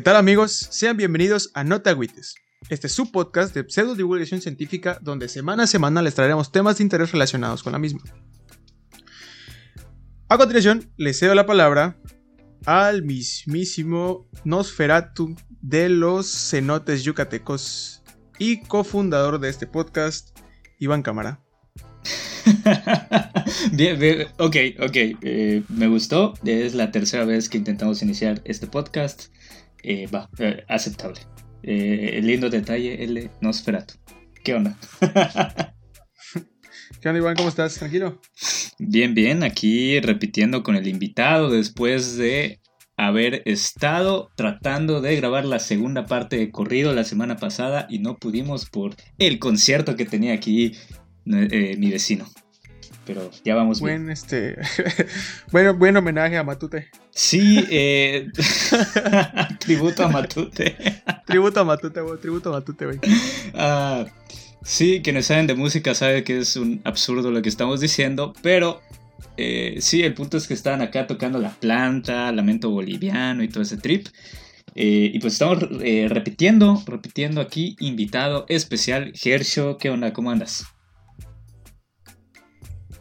¿Qué tal amigos? Sean bienvenidos a Nota Agüites. Este es su podcast de pseudo divulgación científica donde semana a semana les traeremos temas de interés relacionados con la misma. A continuación, le cedo la palabra al mismísimo Nosferatu de los cenotes yucatecos y cofundador de este podcast, Iván Cámara. bien, bien, ok, ok, eh, me gustó, es la tercera vez que intentamos iniciar este podcast, eh, va, eh, aceptable. el lindo detalle, el de Nosferatu. ¿Qué onda? ¿Qué onda, Iván? ¿Cómo estás? ¿Tranquilo? Bien, bien, aquí repitiendo con el invitado después de haber estado tratando de grabar la segunda parte de corrido la semana pasada y no pudimos por el concierto que tenía aquí eh, mi vecino. Pero ya vamos buen, bien. Este, bueno, buen homenaje a Matute. Sí, eh, tributo a Matute. tributo a Matute, güey. Tributo a Matute, güey. Ah, sí, quienes saben de música saben que es un absurdo lo que estamos diciendo, pero eh, sí, el punto es que estaban acá tocando la planta, lamento boliviano y todo ese trip. y pues estamos repitiendo, repitiendo aquí, invitado especial, Gersho, ¿qué onda? ¿Cómo andas?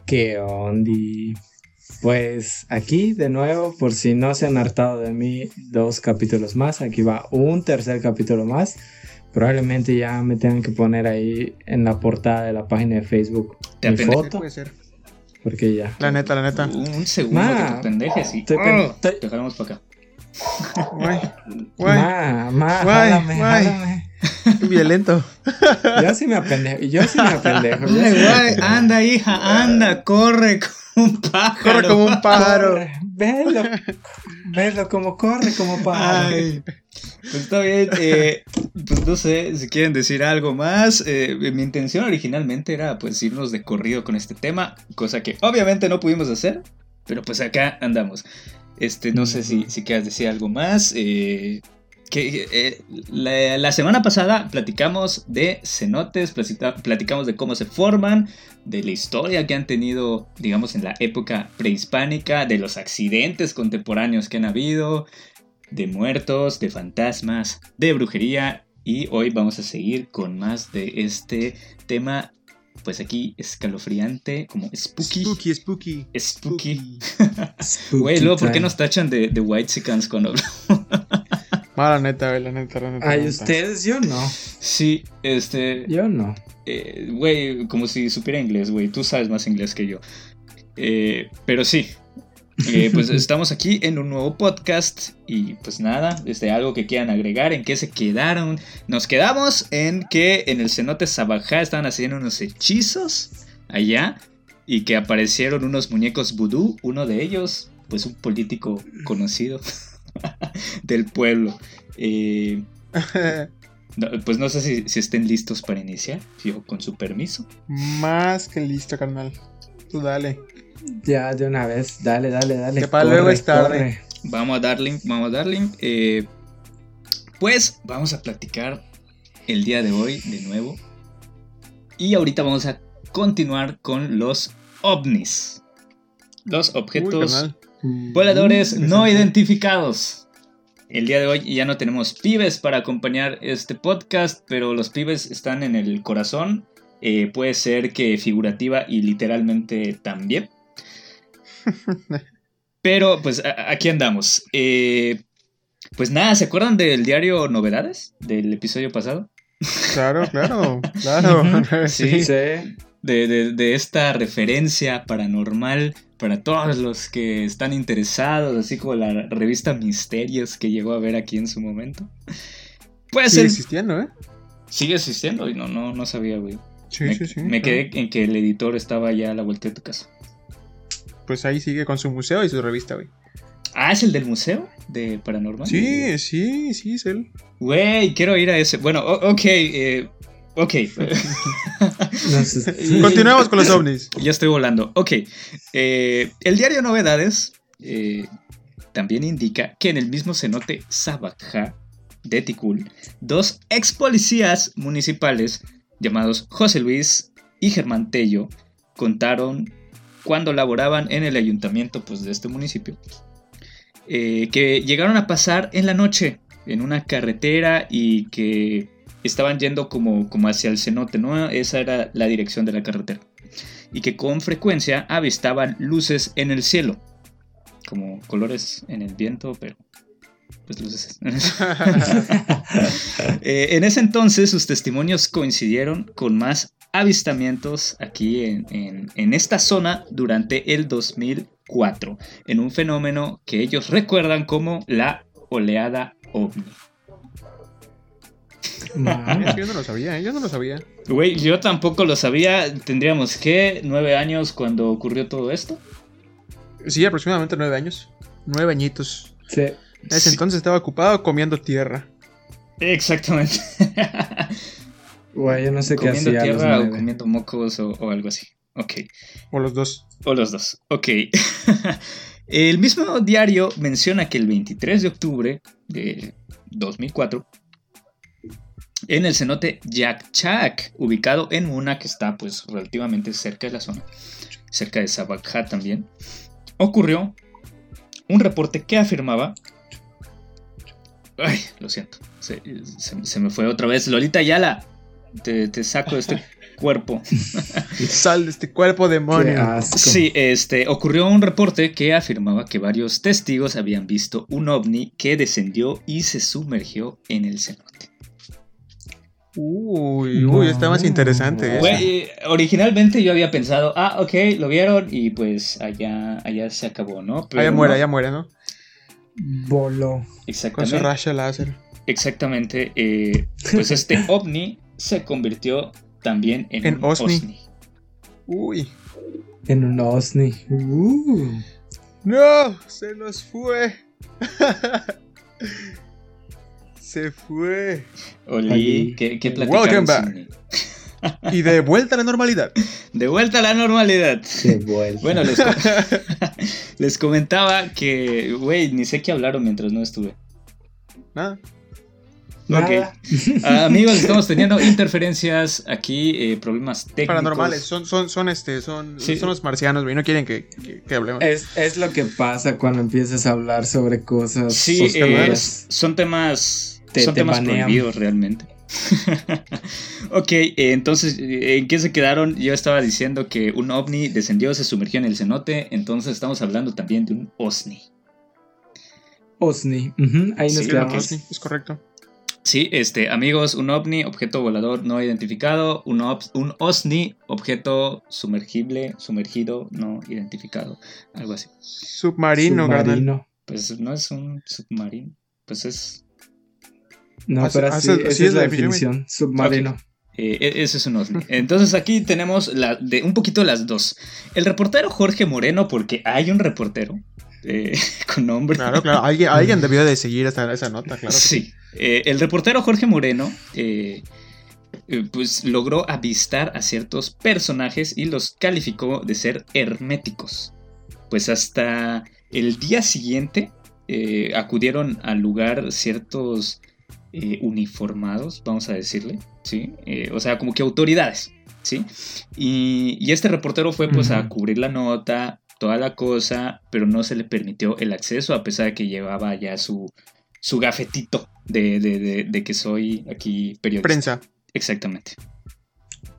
¿Qué onda? Pues aquí de nuevo, por si no se han hartado de mí, dos capítulos más. Aquí va un tercer capítulo más. Probablemente ya me tengan que poner ahí en la portada de la página de Facebook ¿Te mi foto. Puede ser. Porque ya. La neta, la neta. Un segundo Ma, que te pendejes y ¡Ah! estoy- te jalamos para acá. Guay, guay, Ma, ma, Guay, jálame, guay. jálame. violento. Yo sí me apendejo, yo sí me apendejo. sí anda, hija, anda, corre como un pájaro. Corre como un pájaro. Corre, Velo, velo como corre como pájaro. Ay, pues está bien. eh, pues no sé si quieren decir algo más. eh, mi intención originalmente era pues irnos de corrido con este tema, cosa que obviamente no pudimos hacer, pero pues acá andamos. Este, no sé si, si quieras decir algo más. eh, que, eh, la, la semana pasada platicamos de cenotes, platica- platicamos de cómo se forman, de la historia que han tenido, digamos, en la época prehispánica, de los accidentes contemporáneos que han habido, de muertos, de fantasmas, de brujería. Y hoy vamos a seguir con más de este tema, pues aquí escalofriante, como spooky. Spooky, spooky. Spooky. Spooky Güey, luego, ¿por qué nos tachan de, de White Sicans cuando hablamos? Ma, la neta, güey, la neta, la neta. Ay, neta. ustedes, yo no. Sí, este. Yo no. eh, Güey, como si supiera inglés, güey. Tú sabes más inglés que yo. Eh, pero sí. Eh, pues estamos aquí en un nuevo podcast y pues nada, este, algo que quieran agregar, en qué se quedaron. Nos quedamos en que en el cenote Sabajá estaban haciendo unos hechizos allá y que aparecieron unos muñecos vudú, uno de ellos, pues un político conocido del pueblo. Eh, no, pues no sé si, si estén listos para iniciar, yo con su permiso. Más que listo, carnal. Tú dale. Ya, de una vez. Dale, dale, dale. Que para luego es tarde. corre. Vamos a darling, vamos a darling. Eh, pues vamos a platicar el día de hoy de nuevo. Y ahorita vamos a continuar con los ovnis. Los objetos. Voladores Mm, no interesante. identificados. El día de hoy ya no tenemos pibes para acompañar este podcast, pero los pibes están en el corazón. Eh, puede ser que figurativa y literalmente también. Pero pues a- aquí andamos. Eh, pues nada, ¿se acuerdan del diario Novedades? Del episodio pasado. Claro, claro, claro. Sí. Sí. De, de- de esta referencia paranormal para todos los que están interesados, así como la revista Misterios que llegó a ver aquí en su momento. Puede Sigue ser. existiendo, ¿eh? Sigue existiendo y no, no, no sabía, güey. Sí, me sí, sí. me quedé en que el editor estaba ya a la vuelta de tu casa. Pues ahí sigue con su museo y su revista, güey. Ah, ¿es el del museo de paranormal? Sí, sí, sí, es él. Güey, quiero ir a ese. Bueno, ok, eh, ok. Continuemos con los ovnis. ya estoy volando. Ok, eh, el diario Novedades eh, también indica que en el mismo cenote Sabajá de Ticul, dos ex policías municipales llamados José Luis y Germán Tello contaron cuando laboraban en el ayuntamiento pues, de este municipio eh, que llegaron a pasar en la noche en una carretera y que estaban yendo como, como hacia el cenote, ¿no? Esa era la dirección de la carretera. Y que con frecuencia avistaban luces en el cielo, como colores en el viento, pero pues luces. Eh, en ese entonces sus testimonios coincidieron con más avistamientos aquí en, en esta zona durante el 2004, en un fenómeno que ellos recuerdan como la oleada ovni. yo no lo sabía, ¿eh? yo no lo sabía. Güey, yo tampoco lo sabía. Tendríamos que nueve años cuando ocurrió todo esto. Sí, aproximadamente nueve años. Nueve añitos. Sí. En ese entonces estaba ocupado comiendo tierra. Exactamente. Güey, yo no sé qué comiendo hacía. los tierra o comiendo mocos o, o algo así. Ok. O los dos. O los dos. Ok. el mismo diario menciona que el 23 de octubre de 2004, en el cenote Yakchak, ubicado en una que está pues relativamente cerca de la zona, cerca de Sabakha también, ocurrió un reporte que afirmaba... Ay, lo siento. Se, se- se me fue otra vez. Lolita Yala, te, te saco de este cuerpo. Sal de este cuerpo Qué demonio. asco. Sí, este, ocurrió un reporte que afirmaba que varios testigos habían visto un ovni que descendió y se sumergió en el cenote. Uy, uy, está más interesante. eso. Güey, eh, originalmente yo había pensado, ah, ok, lo vieron y pues allá, allá se acabó, ¿no? Pero Allá muere, no, allá muere, ¿no? Voló. Con su Exactamente. racha láser. Exactamente. eh, pues este ovni se convirtió también en, En un Osni. Osni. Uy. En un OSNI. Uh. No, se nos fue. se fue. Oli. ¿qué, qué Welcome back. Y de vuelta a la normalidad. De vuelta a la normalidad. Qué vuelta. Bueno, les, com- les comentaba que, güey, ni sé qué hablaron mientras no estuve. Nada. Nada. Ah, amigos, estamos teniendo interferencias aquí, eh, problemas técnicos. Paranormales, son, son, son este, son, Sí. son los marcianos, güey. No quieren que, que, que hablemos. Es, es lo que pasa cuando empiezas a hablar sobre cosas. Sí, eh, son temas, Te- son te temas banean. prohibidos realmente. ok, eh, entonces, eh, ¿en qué se quedaron? Yo estaba diciendo que un ovni descendió, se sumergió en el cenote, entonces estamos hablando también de un OSNI. OSNI. Ahí nos Sí, quedamos. es correcto. Sí, este, amigos, un ovni, objeto volador no identificado, un, un OSNI, objeto sumergible, sumergido, no identificado, algo así. Submarino. Submarino. Pues no es un submarino, pues es, No, pero así- esa es es la definición. definición. Submarino. eh, e- ese es un OSNI. Entonces aquí tenemos la, de, un poquito las dos. El reportero Jorge Moreno, porque hay un reportero eh, con nombre. Claro, claro. Alguien, alguien debió de seguir esa, esa nota, claro. Sí. Eh, el reportero Jorge Moreno, pues logró avistar a ciertos personajes y los calificó de ser herméticos. Pues hasta el día siguiente eh, acudieron al lugar ciertos eh, uniformados, vamos a decirle, ¿sí? Eh, o sea, como que autoridades, ¿sí? Y, y este reportero fue pues a cubrir la nota, toda la cosa, pero no se le permitió el acceso a pesar de que llevaba ya su, su gafetito de, de- de- de que soy aquí periodista. Prensa. Exactamente.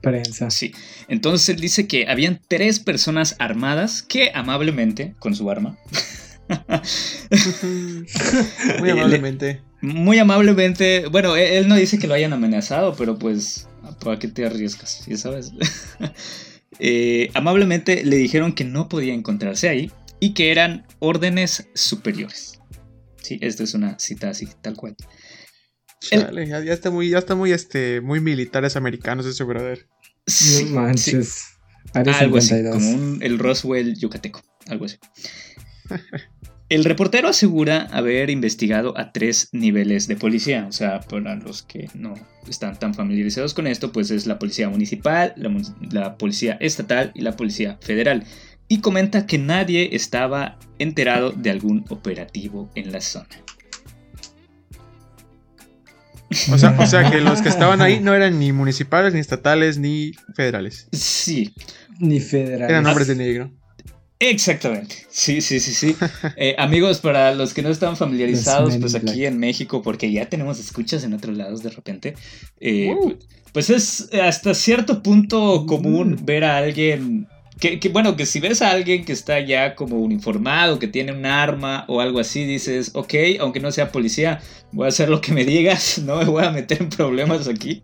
Prensa. Sí. Entonces él dice que habían tres personas armadas que amablemente, con su arma, Muy amablemente. muy amablemente, bueno, él, él no dice que lo hayan amenazado, pero pues, ¿para qué te arriesgas? ¿Ya sabes? Eh, amablemente le dijeron que no podía encontrarse ahí y que eran órdenes superiores. Sí, esta es una cita así, tal cual. El- Chale, ya, ya está muy, ya está muy, este, muy militares americanos ese brother. Sí, no manches. sí. Algo así, 52. como un- el Roswell yucateco, algo así. El reportero asegura haber investigado a tres niveles de policía, o sea, para los que no están tan familiarizados con esto, pues es la policía municipal, la, policía estatal y la policía federal. Y comenta que nadie estaba enterado de algún operativo en la zona. O sea, o sea que los que estaban ahí no eran ni municipales, ni estatales, ni federales. Sí, Ni federal. Eran hombres de negro. Exactamente. Sí, sí, sí, sí. Eh, amigos, para los que no están familiarizados, pues aquí en México, porque ya tenemos escuchas en otros lados de repente, eh, Uh. pues es hasta cierto punto común Mm. ver a alguien. Que, que, bueno, que si ves a alguien que está ya como uniformado, que tiene un arma o algo así, dices, ok, aunque no sea policía, voy a hacer lo que me digas, no me voy a meter en problemas aquí.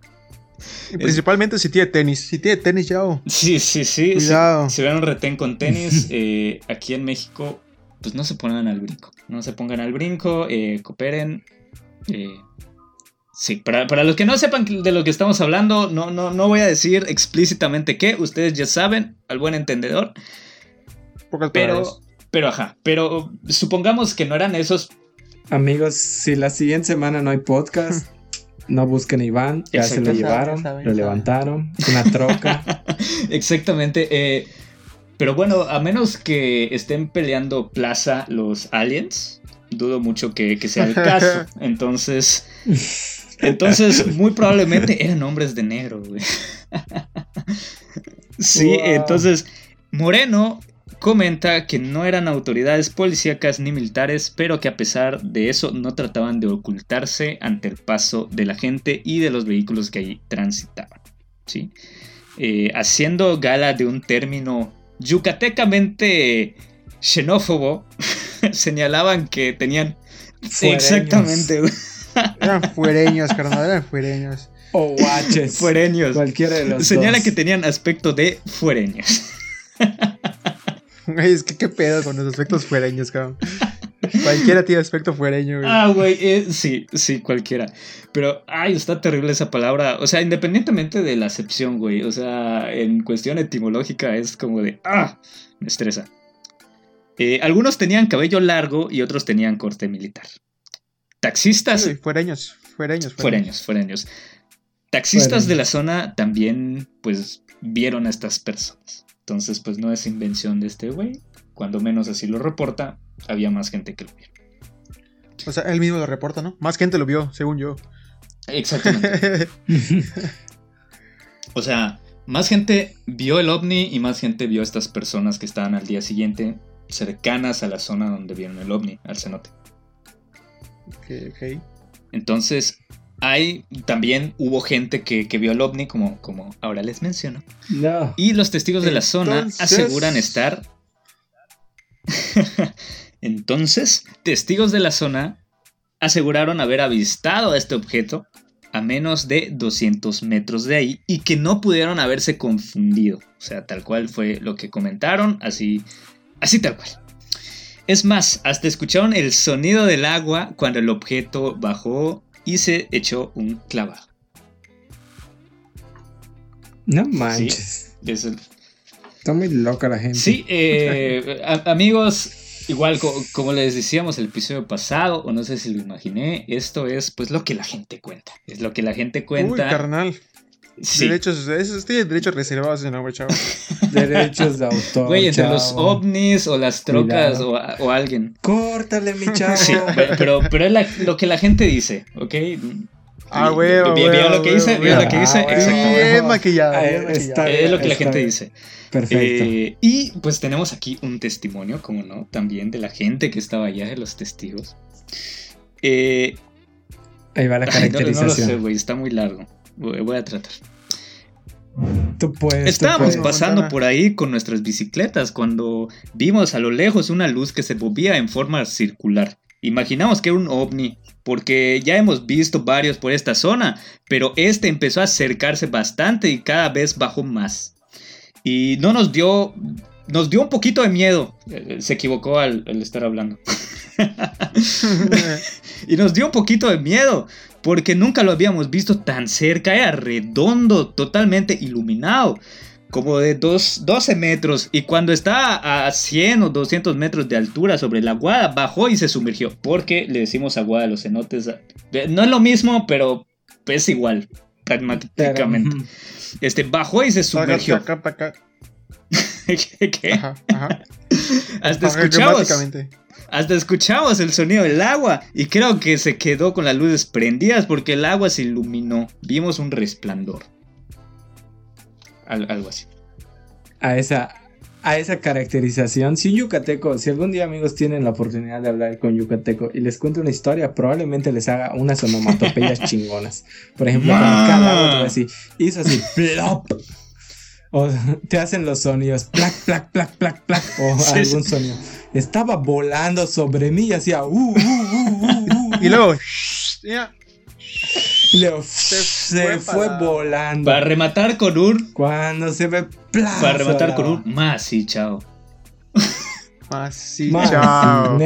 Y principalmente si tiene tenis. Si tiene tenis ya. Sí, sí, sí. Cuidado. Si, si ven un retén con tenis, eh, aquí en México, pues no se pongan al brinco. No se pongan al brinco, eh, cooperen. eh, sí, para, para los que no sepan de lo que estamos hablando, no, no, no voy a decir explícitamente qué, ustedes ya saben, al buen entendedor, Pocas palabras. pero, pero ajá, pero supongamos que no eran esos Amigos, si la siguiente semana no hay podcast, no busquen a Iván, ya se lo llevaron, lo saben. levantaron, una troca. Exactamente. eh, pero bueno, a menos que estén peleando plaza los aliens, dudo mucho que, que sea el caso. Entonces, entonces muy probablemente eran hombres de negro, güey. Sí, Wow. entonces Moreno comenta que no eran autoridades policíacas ni militares, pero que a pesar de eso no trataban de ocultarse ante el paso de la gente y de los vehículos que allí transitaban. ¿sí? Eh, haciendo gala de un término yucatecamente xenófobo, señalaban que tenían... Fuereños. Exactamente, Eran fuereños, carnal. Eran fuereños. O guaches. fuereños. Cualquiera de los Señala dos. que tenían aspecto de fuereños. Es que qué pedo con los aspectos fuereños, cabrón. Cualquiera tiene aspecto fuereño, güey. Ah, güey, eh, sí, sí, cualquiera. Pero, ay, está terrible esa palabra. O sea, independientemente de la acepción, güey. O sea, en cuestión etimológica es como de, ah, me estresa. Eh, algunos tenían cabello largo y otros tenían corte militar. Taxistas, Sí, fuereños, fuereños, fuereños, fuereños. Taxistas Fuereños. de la zona también, pues, vieron a estas personas. Entonces, pues, no es invención de este güey. Cuando menos así lo reporta, había más gente que lo vio. O sea, él mismo lo reporta, ¿no? Más gente lo vio, según yo. Exactamente. O sea, más gente vio el ovni y más gente vio a estas personas que estaban al día siguiente cercanas a la zona donde vieron el ovni, al cenote. ok, ok. Entonces, hay también hubo gente que, que vio el ovni, como, como ahora les menciono. No. Y los testigos de la zona aseguran estar. Entonces, testigos de la zona aseguraron haber avistado a este objeto a menos de 200 metros de ahí y que no pudieron haberse confundido. O sea, tal cual fue lo que comentaron, así, así tal cual. Es más, hasta escucharon el sonido del agua cuando el objeto bajó y se echó un clavado. No manches. Es el- Está muy loca la gente. Sí, eh, a- amigos, igual co- como les decíamos el episodio pasado, o no sé si lo imaginé, esto es pues lo que la gente cuenta. Es lo que la gente Uy, cuenta. carnal. Sí. Derechos, esos tienen derechos reservados en agua, chavo. Derechos de autor. Güey, entre chavo. los ovnis o las trocas o, o alguien. Córtale, mi chavo. Sí, pe- pero, pero es la- lo que la gente dice, ¿ok? Ah, vi- ¿Vio huevo, lo que dice? huevo, ¿Vio lo que dice? Ah. Bien maquillado, Ah, bien está maquillado. Es lo que la gente bien. dice. Perfecto. Eh, y pues tenemos aquí un testimonio, como no, también de la gente que estaba allá, de los testigos. Eh, Ahí va la ay, no, no lo sé, caracterización. güey, está muy largo. Voy, a tratar. tú puedes. tú Estábamos puedes. pasando Montana. por ahí con nuestras bicicletas cuando vimos a lo lejos una luz que se movía en forma circular. Imaginamos que era un ovni, porque ya hemos visto varios por esta zona, pero este empezó a acercarse bastante y cada vez bajó más. Y no nos dio, nos dio un poquito de miedo. Eh, Se equivocó al, al estar hablando. Y nos dio un poquito de miedo, porque nunca lo habíamos visto tan cerca, era redondo, totalmente iluminado, como de dos, 12 metros, y cuando estaba a 100 o 200 metros de altura sobre la aguada, bajó y se sumergió, porque le decimos aguada a los cenotes. Eh, No es lo mismo, pero es igual, pragmáticamente. Este, bajó y se sumergió. Taca, taca, taca. ¿Qué? qué? Ajá, ajá. Hasta escuchamos. Hasta escuchamos el sonido del agua y creo que se quedó con las luces prendidas porque el agua se iluminó. Vimos un resplandor. Al- algo así. A esa. a esa caracterización. Si un yucateco, si algún día amigos tienen la oportunidad de hablar con yucateco y les cuento una historia, probablemente les haga unas onomatopeyas chingonas. Por ejemplo, con cada así, hizo así, plop. O te hacen los sonidos, plac, plac, plac, plac, plac, o algún sonido. Estaba volando sobre mí y hacía, uh, uh, uh, uh, y luego, Leo se, fue, volando. Para rematar con un. Cuando se ve Para rematar con un más y chao. Más y chao.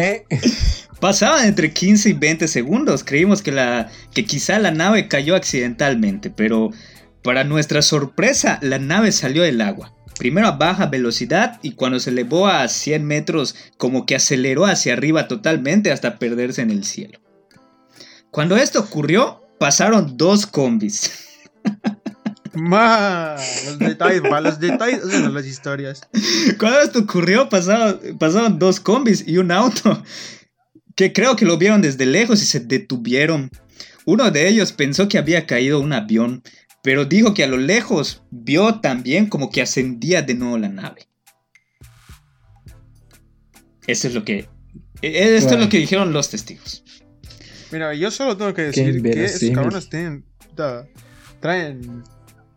Pasaban entre 15 y 20 segundos. Creímos que, la, que quizá la nave cayó accidentalmente, pero para nuestra sorpresa, la nave salió del agua. Primero a baja velocidad y cuando se elevó a 100 metros, como que aceleró hacia arriba totalmente hasta perderse en el cielo. Cuando esto ocurrió, pasaron dos combis. Más, los detalles, los detalles hacen las historias. Cuando esto ocurrió, pasaron, pasaron dos combis y un auto que creo que lo vieron desde lejos y se detuvieron. Uno de ellos pensó que había caído un avión, pero dijo que a lo lejos vio también como que ascendía de nuevo la nave. Eso es lo que. E, esto es lo que dijeron los testigos. Mira, yo solo tengo que decir que esos cabrones tienen, traen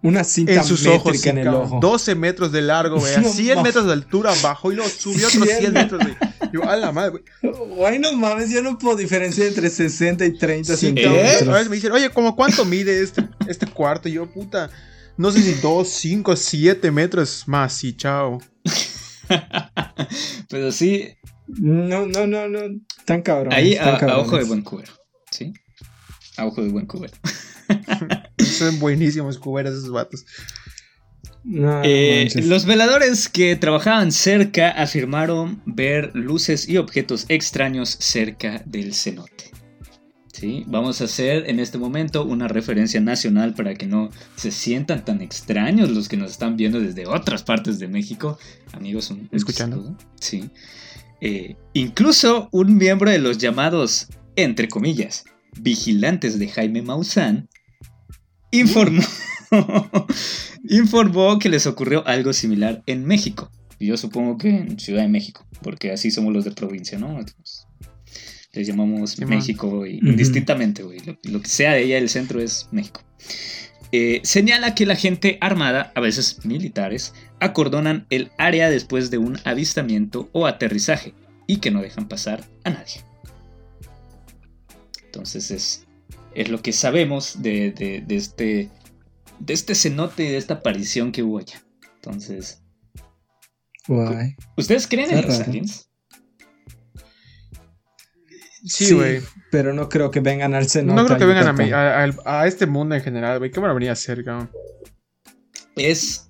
una cinta en sus ojos en el ojo. 12 metros de largo, güey, a 100 metros de altura bajó y luego subió otros 100 metros, güey. Yo, a la madre, güey. Güey, no mames, yo no puedo diferenciar entre 60 y 30 centímetros. A veces me dicen, oye, ¿cómo cuánto mide este, este cuarto? Y yo, puta, no sé si 2, 5, 7 metros más, sí, chao. Pero sí. No, no, no, no, tan cabrón. Ahí a, a ojo de buen cubero. ¿sí? A ojo de buen cubero. Son buenísimos cuberos esos vatos. Eh, los veladores que trabajaban cerca afirmaron ver luces y objetos extraños cerca del cenote. ¿Sí? Vamos a hacer en este momento una referencia nacional para que no se sientan tan extraños los que nos están viendo desde otras partes de México. Amigos, un, escuchando. Sí. Eh, incluso un miembro de los llamados entre comillas, vigilantes de Jaime Maussan, informó, informó que les ocurrió algo similar en México. Y yo supongo que en Ciudad de México, porque así somos los de provincia, ¿no? les llamamos México indistintamente, güey. Lo, que sea de ella, el centro es México. Eh, señala que la gente armada, a veces militares, acordonan el área después de un avistamiento o aterrizaje y que no dejan pasar a nadie. Entonces es, es lo que sabemos de, este, de este cenote y de esta aparición que hubo allá. Entonces... ¿Ustedes creen en los aliens? Sí, güey. pero no creo que vengan al cenote. No creo que vengan a, a, este mundo en general, güey. ¿Qué van a venir a hacer, cabrón? Es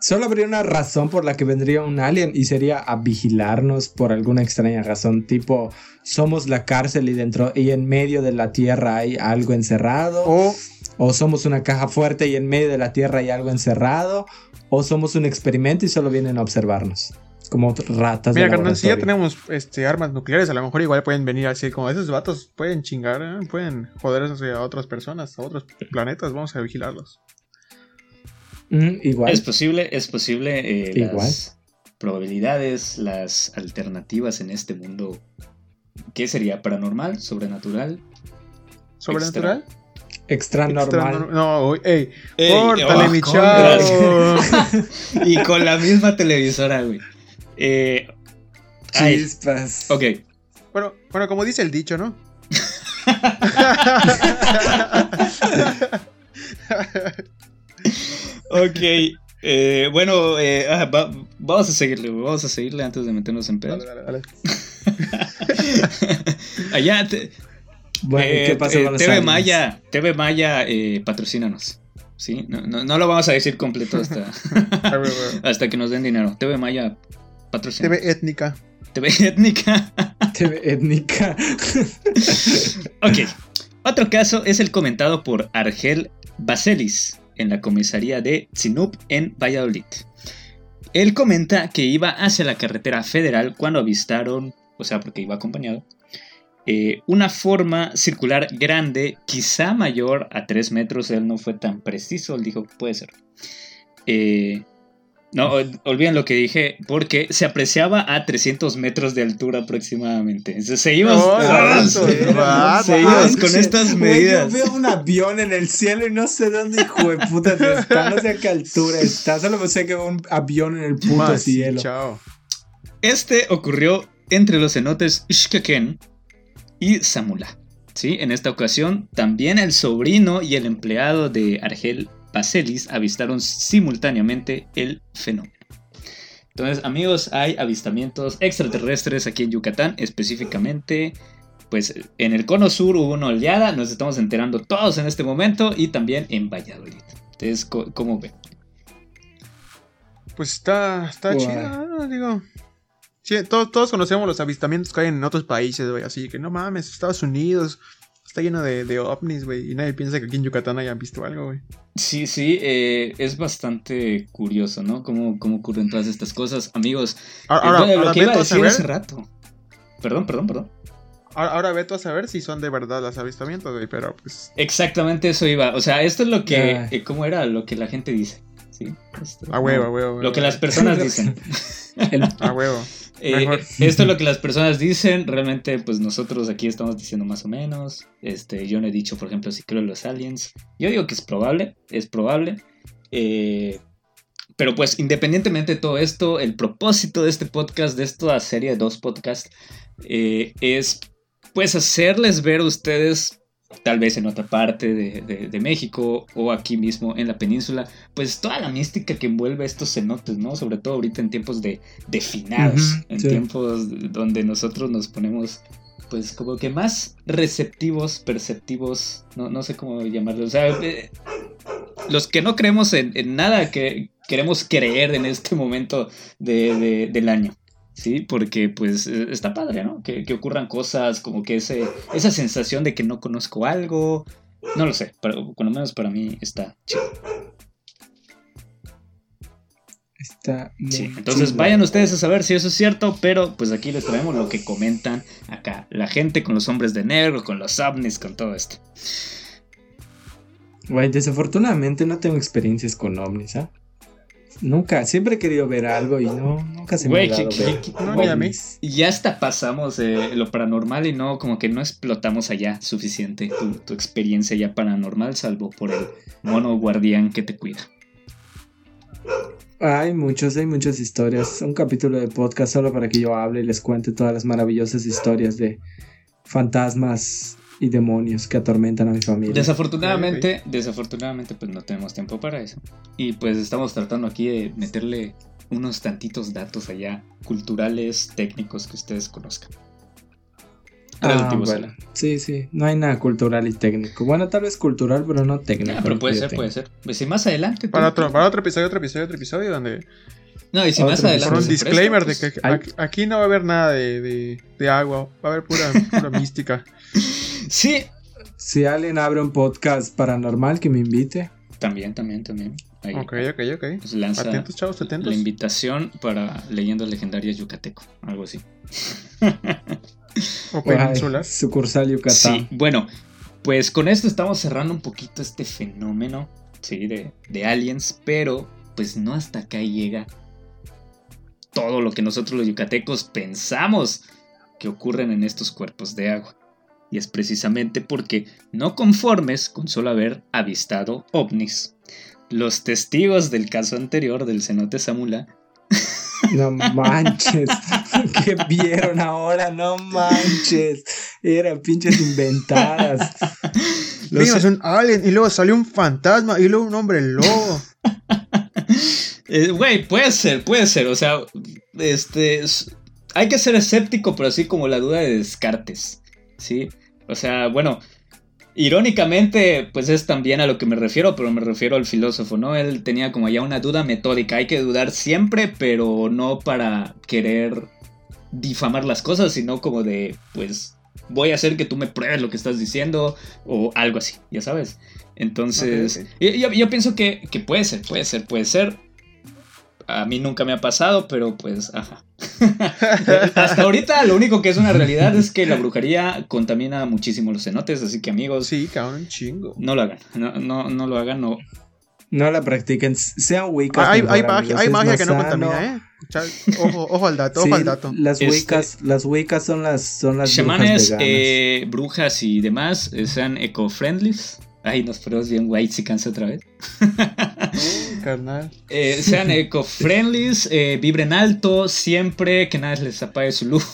Solo habría una razón por la que vendría un alien y sería a vigilarnos por alguna extraña razón, tipo somos la cárcel y dentro y en medio de la tierra hay algo encerrado, o, o somos una caja fuerte y en medio de la tierra hay algo encerrado, o somos un experimento y solo vienen a observarnos. Como ratas. Mira, carnal, si ya tenemos este, armas nucleares, a lo mejor igual pueden venir así, como esos vatos pueden chingar, ¿eh? pueden joder a otras personas, a otros planetas, vamos a vigilarlos igual. Es posible, es posible. Eh, Las probabilidades, las alternativas en este mundo. ¿Qué sería? ¿Paranormal? ¿Sobrenatural? ¿Sobrenatural? Extra, normal. no, ey, córtale, oh, mi chavo. y con la misma televisora, güey. Eh, Chispas. Ok. Bueno, bueno, como dice el dicho, ¿no? ok. Eh, bueno, eh, ah, vamos a seguirle, vamos a seguirle antes de meternos en pedo. Allá, bueno, ¿qué eh, pasa con TV Maya, TV Maya, patrocínanos. ¿sí? No, no, lo vamos a decir completo hasta, hasta que nos den dinero. TV Maya, patrocínanos. TV Étnica. TV Étnica. TV Étnica. ok. Otro caso es el comentado por Argel Baselis en la comisaría de Zinup en Valladolid. Él comenta que iba hacia la carretera federal cuando avistaron, o sea, porque iba acompañado, eh, una forma circular grande, quizá mayor a 3 metros. Él no fue tan preciso, él dijo, puede ser. Eh, No, ol- olviden lo que dije, porque se apreciaba a 300 metros de altura aproximadamente. Entonces, seguimos, Oh, ah, vato. seguimos con estas medidas. Yo veo un avión en el cielo y no sé dónde hijo de puta está, no sé a qué altura está, solo sé que veo un avión en el puto Más, cielo. Chao. Este ocurrió entre los cenotes Ishkaken y Samula. ¿sí? En esta ocasión, también el sobrino y el empleado de Argel Baselis avistaron simultáneamente el fenómeno. Entonces, amigos, hay avistamientos extraterrestres aquí en Yucatán, específicamente. Pues en el cono sur hubo una oleada, nos estamos enterando todos en este momento y también en Valladolid. Entonces, ¿cómo ven? Pues está, está chido, ¿no? digo. Sí, todos, todos conocemos los avistamientos que hay en otros países, güey. Así que no mames, Estados Unidos está lleno de, de ovnis, güey. Y nadie piensa que aquí en Yucatán hayan visto algo, güey. Sí, sí, eh, es bastante curioso, ¿no? Cómo, cómo ocurren todas estas cosas. Amigos, Ahora, eh, ahora, bueno, lo ahora que iba a veto a decir saber. hace rato. Perdón, perdón, perdón. Ahora, ahora veto a saber si son de verdad los avistamientos, güey. Pero pues. Exactamente eso iba. O sea, esto es lo que. Eh, ¿Cómo era? Lo que la gente dice. ¿Sí? Esto, A huevo, no, a huevo. a huevo. Lo que las personas dicen. A huevo. Eh, esto es lo que las personas dicen. Realmente, pues nosotros aquí estamos diciendo más o menos. Este, yo no he dicho, por ejemplo, si creo en los aliens. Yo digo que es probable, es probable. Eh, pero pues, independientemente de todo esto, el propósito de este podcast, de esta serie de dos podcasts, eh, es pues hacerles ver a ustedes, tal vez en otra parte de, de- de México o aquí mismo en la península, pues toda la mística que envuelve estos cenotes, ¿no? Sobre todo ahorita en tiempos de, de finados, en sí. tiempos donde nosotros nos ponemos pues como que más receptivos, perceptivos, no, no sé cómo llamarlo, o sea, eh, los que no creemos en, en nada que queremos creer en este momento de- de- del año. Sí, porque pues eh, está padre, ¿no? Que, que ocurran cosas, como que ese, esa sensación de que no conozco algo. No lo sé, pero cuando menos para mí está chido. Está muy Sí, entonces chido. vayan ustedes a saber si eso es cierto, pero pues aquí les traemos lo que comentan acá. La gente con los hombres de negro, con los ovnis, con todo esto. Güey, desafortunadamente no tengo experiencias con ovnis, ¿ah? Nunca, siempre he querido ver algo y no, nunca se me ha dado ¿qué- ver No, ya hasta pasamos eh, lo paranormal y no, como que no explotamos allá suficiente tu, tu experiencia ya paranormal, salvo por el mono guardián que te cuida. Hay muchos, hay muchas historias. Un capítulo de podcast solo para que yo hable y les cuente todas las maravillosas historias de fantasmas y demonios que atormentan a mi familia. Desafortunadamente, desafortunadamente, pues no tenemos tiempo para eso. Y pues estamos tratando aquí de meterle unos tantitos datos allá, culturales, técnicos que ustedes conozcan. Ah, a bueno. la- Sí, sí, no hay nada cultural y técnico. Bueno, tal vez cultural, pero no técnico. Ah, pero puede ser, tengo. puede ser. Pues si más adelante. Para otro, para otro episodio, otro episodio, otro episodio donde. No, y si otro más adelante. Por un disclaimer presta, de que pues- aquí, aquí no va a haber nada de, de, de agua. Va a haber pura, pura mística. Sí, Si alguien abre un podcast paranormal, que me invite. también, también, también. Ahí Ok, ok, ok. pues lanza Atentos, chavos, atentos. la invitación para leyendas legendarias yucateco, algo así. O Ay, peninsulas. sucursal Yucatán. Sí, bueno, pues con esto estamos cerrando un poquito este fenómeno, sí, de, de aliens, pero pues no hasta acá llega todo lo que nosotros los yucatecos pensamos que ocurren en estos cuerpos de agua. Y es precisamente porque, no conformes con solo haber avistado ovnis, los testigos del caso anterior del cenote Samula No manches. ¿Qué vieron ahora? No manches. Eran pinches inventadas. Los- Vimos un alien y luego salió un fantasma y luego un hombre lobo. Eh, Güey, puede ser, puede ser. O sea, este. es- Hay que ser escéptico, pero así como la duda de Descartes. ¿Sí? O sea, bueno. Irónicamente, pues es también a lo que me refiero, pero me refiero al filósofo, ¿no? Él tenía como ya una duda metódica. Hay que dudar siempre, pero no para querer difamar las cosas, sino como de, pues, voy a hacer que tú me pruebes lo que estás diciendo o algo así, ya sabes. Entonces, yo pienso que, que puede ser, puede ser, puede ser. A mí nunca me ha pasado, pero pues, ajá. Hasta ahorita lo único que es una realidad es que la brujería contamina muchísimo los cenotes, así que amigos, Sí, cabrón, chingo. no lo hagan, no, no, no lo hagan, no. No la practiquen, sean wicas. Hay, hay mejor, magia, hay magia que no contamina, ¿eh? Ojo, ojo al dato, ojo Sí, al dato. Las Este- wicas, las wicas son las, son las Chamanes, brujas veganas. eh, brujas y demás eh, sean eco-friendly. Ay, nos ponemos bien white si cansa otra vez. Carnal. Eh, sean eco-friendly, eh, vibren alto siempre, que nadie les apague su luz.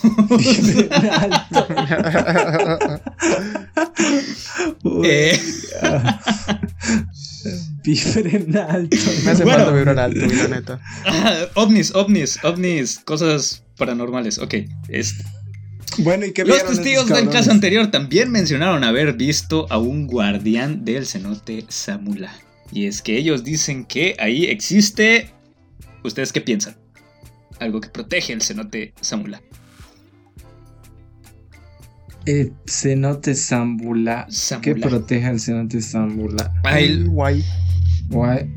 Eh. Vibren alto. Me hace Bueno. falta vibrar alto, la neta. Ah, ovnis, ovnis, ovnis, cosas paranormales. Ok, este, Bueno, ¿y qué Los testigos del caso anterior también mencionaron haber visto a un guardián del cenote Samula. Y es que ellos dicen que ahí existe. ¿Ustedes qué piensan? Algo que protege el cenote Samula. El cenote Zambula. ¿Qué protege al cenote Zambula? El- Guay. Guay.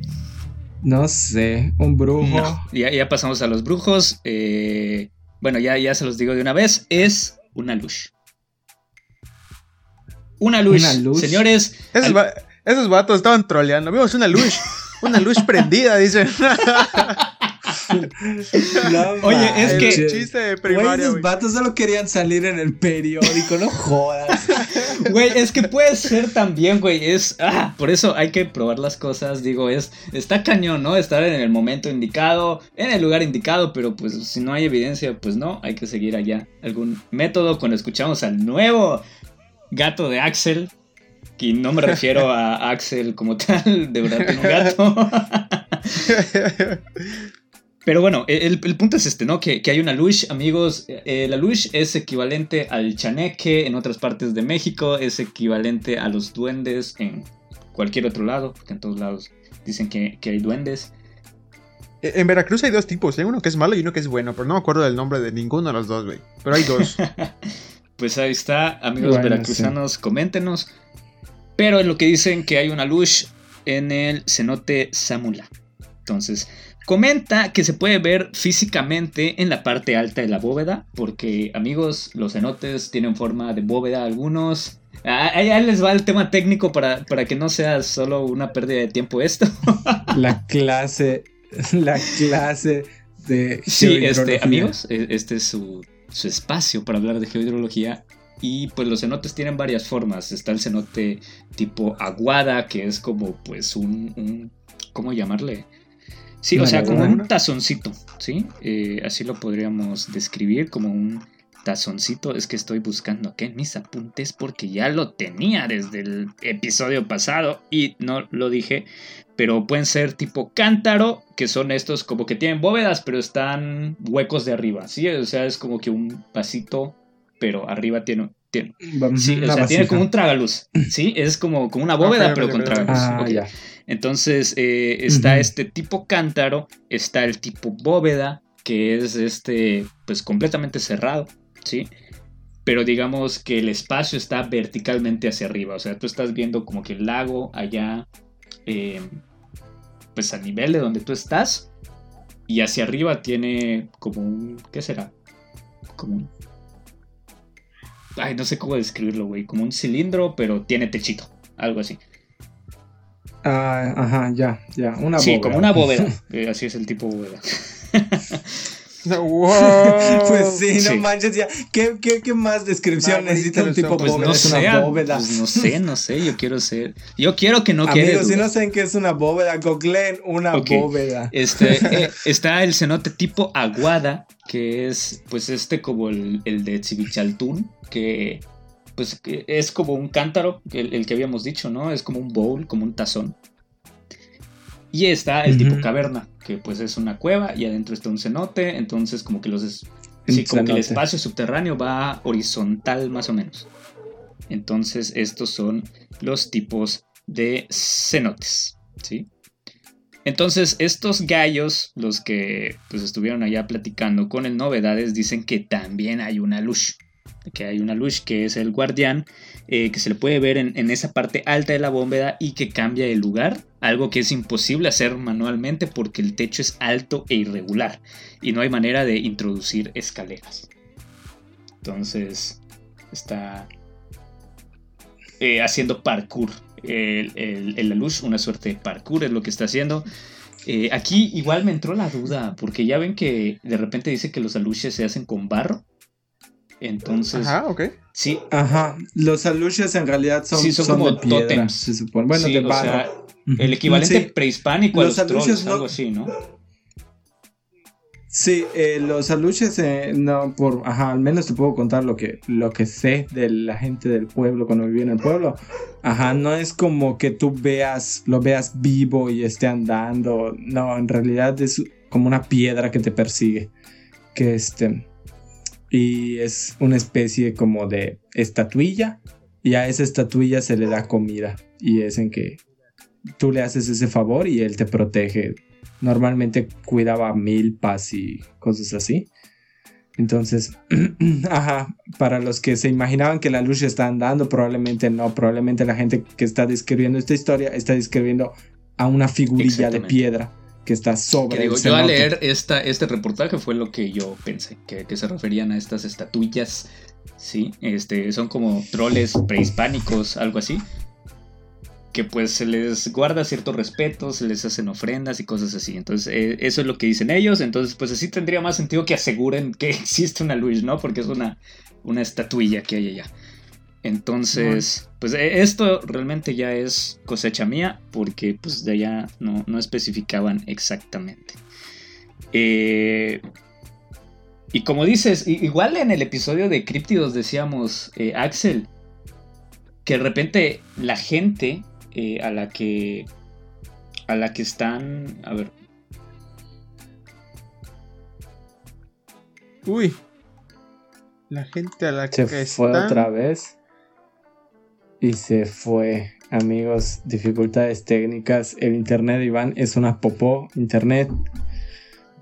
No sé, un brujo. No, ya, ya pasamos a los brujos. eh, bueno, ya, ya se los digo de una vez. Es una luz. Una luz. Una luz. Señores, Esos, al- va- esos vatos estaban troleando. Vimos una luz. Una luz prendida, dicen. No Oye, es que- chiste de primaria, esos vatos solo querían salir en el periódico, no jodas. Güey, es que puede ser también, güey. Es. Ah, por eso hay que probar las cosas. Digo, es. Está cañón, ¿no? Estar en el momento indicado, en el lugar indicado, pero pues si no hay evidencia, pues no. Hay que seguir allá. Algún método cuando escuchamos al nuevo gato de Axel. Y no me refiero a Axel como tal, de verdad tiene un gato. Pero bueno, el, el punto es este, ¿no? Que, que hay una lush, amigos. Eh, la lush es equivalente al chaneque en otras partes de México, es equivalente a los duendes en cualquier otro lado, porque en todos lados dicen que, que hay duendes. En Veracruz hay dos tipos. Hay uno que es malo y uno que es bueno. Pero no me acuerdo del nombre de ninguno de los dos, güey. Pero hay dos. Pues ahí está, amigos Bueno, veracruzanos, coméntenos. Pero es lo que dicen que hay una lush en el cenote Samula. Entonces, comenta que se puede ver físicamente en la parte alta de la bóveda, porque amigos, los cenotes tienen forma de bóveda algunos. Ah, Ahí ahí les va el tema técnico para, para que no sea solo una pérdida de tiempo esto. La clase, la clase de Sí, este, amigos, e- este es su, su espacio para hablar de geohidrología. Y pues los cenotes tienen varias formas. Está el cenote tipo aguada, que es como pues un, un- ¿cómo llamarle? Sí, o sea, como un tazoncito, ¿sí? Eh, así lo podríamos describir, como un tazoncito. Es que estoy buscando aquí en mis apuntes porque ya lo tenía desde el episodio pasado y no lo dije. Pero pueden ser tipo cántaro, que son estos como que tienen bóvedas, pero están huecos de arriba, ¿sí? O sea, es como que un vasito, pero arriba tiene... tiene sí, o sea, tiene como un tragaluz, ¿sí? Es como, como una bóveda, Ok, pero con tragaluz. Ah, ya. Entonces eh, está este tipo cántaro, está el tipo bóveda, que es este, pues completamente cerrado, ¿sí? Pero digamos que el espacio está verticalmente hacia arriba, o sea, tú estás viendo como que el lago allá, eh, pues a nivel de donde tú estás, y hacia arriba tiene como un, ¿qué será? Como un... Ay, no sé cómo describirlo, güey, como un cilindro, pero tiene techito, algo así. Ah, ajá, ya, ya. Una sí, bóveda. como una bóveda. Eh, así es el tipo bóveda. wow. Pues sí, no Sí. manches, ya. ¿Qué, qué, qué más descripción No, necesita un tipo lo Pues bóveda? no sé, una bóveda. pues no sé, no sé, yo quiero ser. Yo quiero que no quede. Amigos, si no saben qué es una bóveda, googleen una bóveda. Este, eh, está el cenote tipo aguada, que es pues este como el, el de Tzivichaltún, que pues que es como un cántaro, el, el que habíamos dicho, ¿no? Es como un bowl, como un tazón. Y está el tipo caverna, que pues es una cueva y adentro está un cenote, entonces como que los es- sí, como que el espacio subterráneo va horizontal más o menos. Entonces estos son los tipos de cenotes, ¿sí? Entonces, estos gallos, los que pues estuvieron allá platicando con el Novedades, dicen que también hay una luz. Que hay una luz que es el guardián, eh, que se le puede ver en, en esa parte alta de la bóveda y que cambia el lugar. Algo que es imposible hacer manualmente porque el techo es alto e irregular y no hay manera de introducir escaleras. Entonces, está eh, haciendo parkour el, el, el Alush, una suerte de parkour es lo que está haciendo. Eh, aquí igual me entró la duda, porque ya ven que de repente dice que los alushes se hacen con barro. Entonces. Ajá, ok. Sí. Ajá. Los alushes en realidad son, Sí, son son como de piedra, tótems. se supone. Bueno, Sí, de o barro. sea, Ujú. El equivalente Sí. prehispánico a Los los, alushes trolls, no- algo así, ¿no? Sí, eh, los aluches, eh, no, por, ajá, al menos te puedo contar lo que, lo que sé de la gente del pueblo cuando viví en el pueblo. Ajá, no es como que tú veas, lo veas vivo y esté andando. No, en realidad es como una piedra que te persigue. Que este, y es una especie como de estatuilla. Y a esa estatuilla se le da comida. Y es en que tú le haces ese favor y él te protege normalmente cuidaba milpas y cosas así. Entonces, ajá, para los que se imaginaban que la luz está andando, probablemente no, probablemente la gente que está describiendo esta historia está describiendo a una figurilla de piedra que está sobre Que digo, el yo al leer esta, este reportaje fue lo que yo pensé, que, que se referían a estas estatuillas, ¿sí? Este, son como troles prehispánicos, algo así. Que pues se les guarda cierto respeto, se les hacen ofrendas y cosas así. Entonces, eh, eso es lo que dicen ellos. Entonces, pues así tendría más sentido que aseguren que existe una luz, ¿no? Porque es una, una estatuilla que hay allá. Entonces, pues eh, esto realmente ya es cosecha mía, porque pues de allá no, no especificaban exactamente. Eh, y como dices, igual en el episodio de Críptidos decíamos, eh, Axel, que de repente la gente eh, a la que a la que están, a ver, Uy. La gente a la Se que fue otra vez. Y se fue. Amigos, dificultades técnicas. El internet, Iván, es una popó. Internet.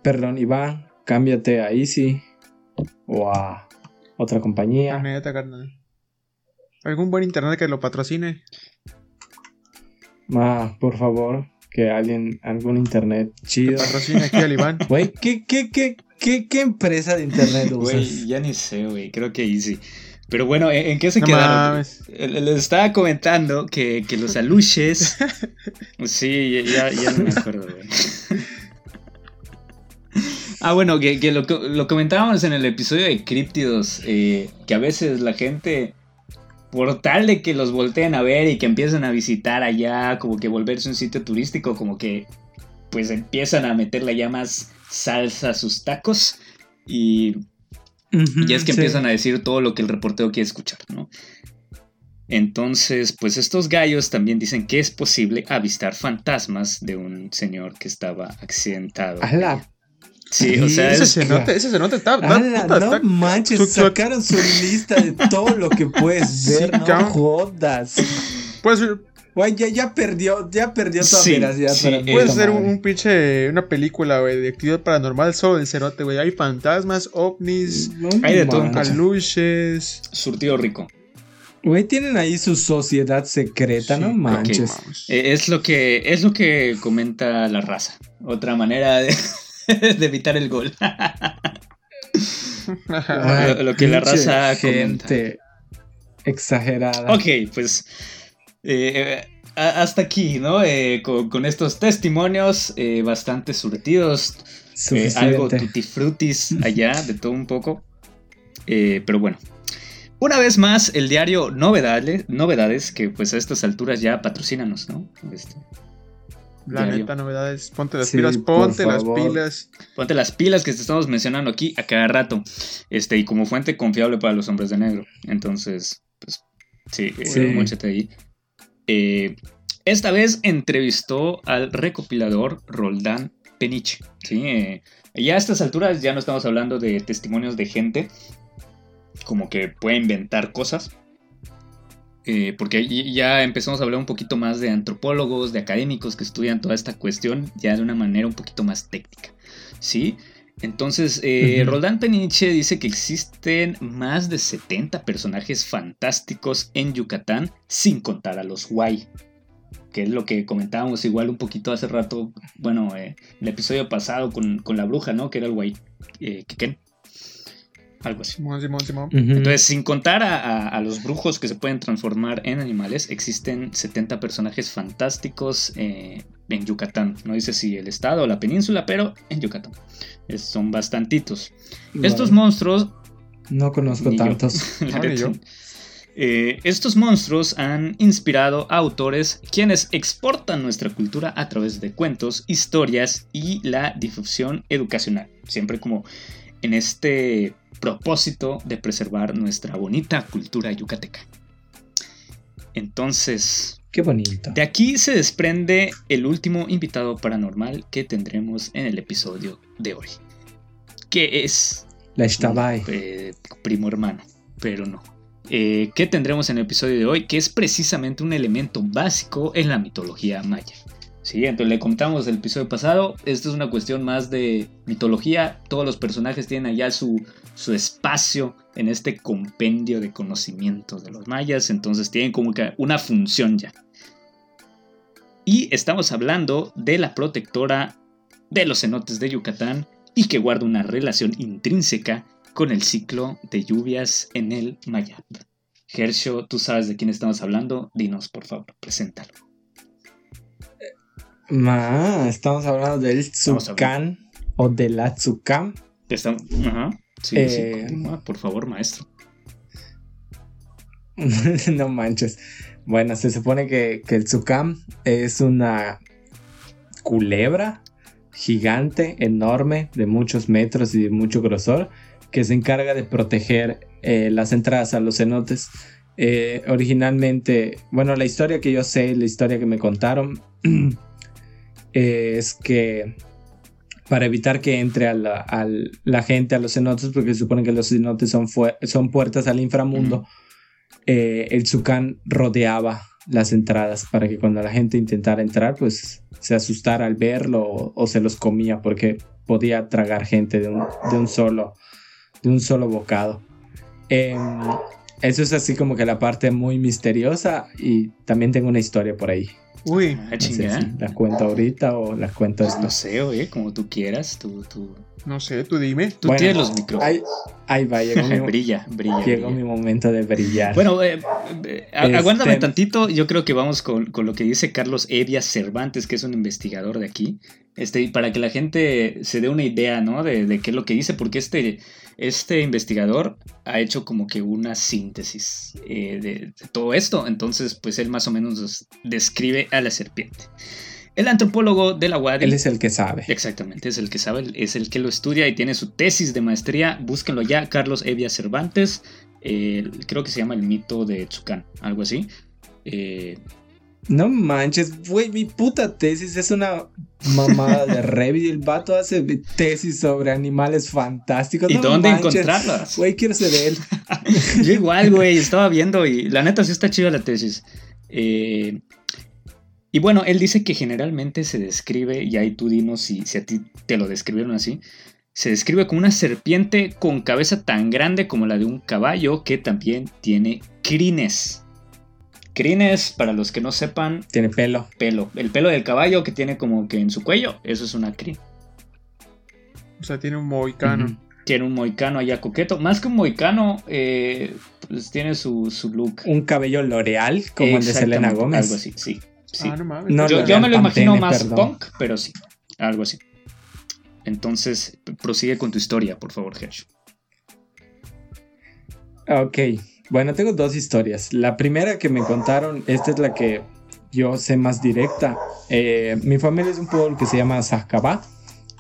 Perdón, Iván, cámbiate a Easy. O a otra compañía. Neta, carnal. ¿Algún buen internet que lo patrocine? Ah, por favor, que alguien, algún internet chido. patrocine aquí al Iván. Güey, ¿qué, qué, qué, qué, qué empresa de internet usas? güey, ya ni sé, güey, creo que easy. Pero bueno, ¿en, en qué se No quedaron? Eh, Les estaba comentando que, que los aluches. sí, ya, ya no me acuerdo, güey. Ah, bueno, que, que lo, lo comentábamos en el episodio de Críptidos, eh, que a veces la gente, por tal de que los volteen a ver y que empiecen a visitar allá, como que volverse un sitio turístico, como que pues empiezan a meterle ya más salsa a sus tacos y y es que sí. empiezan a decir todo lo que el reportero quiere escuchar, ¿no? Entonces, pues estos gallos también dicen que es posible avistar fantasmas de un señor que estaba accidentado. ¡Hala! Sí, o sea, ese es- cenote, ese cenote está... está- ¡Hala! puta, no está- manches, su- sacaron su lista de todo lo que puedes Sí, ver, no cabrón. jodas. Puede ser, Güey, ya, ya perdió, ya perdió toda Sí, veracidad sí, para mí puede ser un, un pinche... Una película, güey, de actividad paranormal solo del cenote, güey. Hay fantasmas, ovnis, No Hay de todo aluches... surtido rico. Güey, tienen ahí su sociedad secreta, Sí, no manches. Eh, es lo que es lo que comenta la raza. Otra manera de, de evitar el gol. Ay, lo- lo que la raza gente exagerada. Ok, pues eh, a- hasta aquí, ¿no? Eh, con, con estos testimonios eh, bastante surtidos, eh, algo tutti frutis allá, de todo un poco. Eh, pero bueno. Una vez más, el diario Novedades, Novedades, que pues a estas alturas ya patrocínanos, ¿no? Este, La diario. neta, novedades. Ponte las Sí, pilas, ponte las favor. pilas. Ponte las pilas que te estamos mencionando aquí a cada rato. Este, y como fuente confiable para los hombres de negro. Entonces, pues, sí, eh, Sí. móchate ahí. Eh, esta vez entrevistó al recopilador Roldán Peniche. ¿sí? Eh, ya a estas alturas ya no estamos hablando de testimonios de gente como que puede inventar cosas. Eh, porque ya empezamos a hablar un poquito más de antropólogos, de académicos que estudian toda esta cuestión ya de una manera un poquito más técnica. ¿Sí? Entonces, eh, Ujú. Roldán Peniche dice que existen más de 70 personajes fantásticos en Yucatán, sin contar a los Guay. Que es lo que comentábamos igual un poquito hace rato, bueno, eh, el episodio pasado con, con la bruja, ¿no? Que era el Guay. Eh, Quequén. Algo así. Simón, Simón. Entonces, sin contar a, a- a los brujos que se pueden transformar en animales, existen 70 personajes fantásticos eh, en Yucatán. No dice si el estado o la península, pero en Yucatán. Es- son bastantitos. Estos monstruos No conozco yo. tantos. La Ah, yo. Eh, estos monstruos han inspirado a autores quienes exportan nuestra cultura a través de cuentos, historias y la difusión educacional. Siempre como en este propósito de preservar nuestra bonita cultura yucateca. Entonces, Qué bonito. de aquí se desprende el último invitado paranormal que tendremos en el episodio de hoy. Que es La Shtabai. eh, primo hermano, pero no. Eh, ¿Qué tendremos en el episodio de hoy? Que es precisamente un elemento básico en la mitología maya. Sí, entonces le contamos el episodio pasado. Esto es una cuestión más de mitología. Todos los personajes tienen allá su, su espacio en este compendio de conocimientos de los mayas. Entonces tienen como que una función ya. Y estamos hablando de la protectora de los cenotes de Yucatán y que guarda una relación intrínseca con el ciclo de lluvias en el Mayab. Gersho, tú sabes de quién estamos hablando, dinos por favor, preséntalo. Ma, estamos hablando del Tzukan o de la. Estamos... Ajá. Sí, Eh, sí, continúa, por favor, maestro. no manches. Bueno, se supone que, que el Tsukam es una culebra gigante, enorme, de muchos metros y de mucho grosor, que se encarga de proteger eh, las entradas a los cenotes. Eh, originalmente, bueno, la historia que yo sé, la historia que me contaron, es que para evitar que entre a la, gente a los cenotes, porque se supone que los cenotes son, puertas al inframundo, eh, el Zucán rodeaba las entradas para que cuando la gente intentara entrar, pues se asustara al verlo o, o se los comía porque podía tragar gente de un, de un solo, de un solo bocado. Em, eso es así como que la parte muy misteriosa y también tengo una historia por ahí. Uy, Ah, No sé chinga. si la cuento ahorita o la cuento Pues no sé, oye, como tú quieras, tú, tú, no sé, tú dime. tú Bueno, tienes los micrófonos. Ahí va, llegó mi, brilla, brilla. llegó brilla. mi momento de brillar. Bueno, eh, eh, Este- aguántame tantito. Yo creo que vamos con, con lo que dice Carlos Evia Cervantes, que es un investigador de aquí. Este, para que la gente se dé una idea, ¿no? De, de qué es lo que dice, porque este, este investigador ha hecho como que una síntesis eh, de, de todo esto. Entonces, pues él más o menos nos describe a la serpiente. El antropólogo de la Wadi. Él es el que sabe. Exactamente, es el que sabe, es el que lo estudia y tiene su tesis de maestría. Búsquenlo ya, Carlos Evia Cervantes. eh, creo que se llama El mito de Tzucán, algo así. Eh, No manches, güey, mi puta tesis es una mamada de Revit. El vato hace tesis sobre animales fantásticos. ¿Y No dónde manches. encontrarlas? Güey, quiero ser él. Yo igual, güey, estaba viendo y la neta sí está chida la tesis. Eh, y bueno, él dice que generalmente se describe, y ahí tú dinos si, si a ti te lo describieron así, se describe como una serpiente con cabeza tan grande como la de un caballo que también tiene crines. Crines, para los que no sepan, Tiene pelo. pelo. El pelo del caballo que tiene como que en su cuello, eso es una crin. O sea, tiene un mohicano. Ujú. Tiene un moicano allá coqueto. Más que un moicano, eh, pues tiene su, su look. Un cabello L'Oreal, como el de Selena Gómez. Algo así, sí. Sí. Ah, no mames. No, yo, me lo Pantene, imagino más perdón. punk, pero sí. Algo así. Entonces, prosigue con tu historia, por favor, Hersh. Ok, bueno, tengo dos historias. La primera que me contaron, esta es la que yo sé más directa. Eh, mi familia es un pueblo que se llama Sacabá.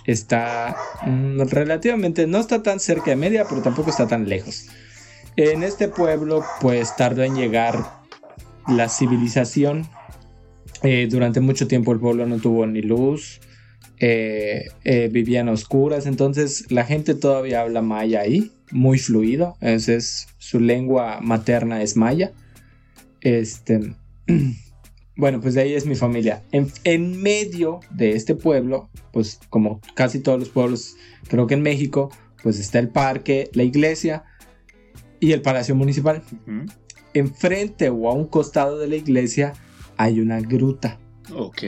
Está mm, relativamente, no está tan cerca de media, pero tampoco está tan lejos. En este pueblo, pues tardó en llegar la civilización. Eh, durante mucho tiempo el pueblo no tuvo ni luz, eh, eh, vivían a oscuras, entonces la gente todavía habla maya ahí, muy fluido, esa es su lengua materna es maya. Este, bueno, pues de ahí es mi familia. En, en medio de este pueblo, pues como casi todos los pueblos, creo que en México, pues está el parque, la iglesia y el palacio municipal. Enfrente o a un costado de la iglesia hay una gruta. Ok.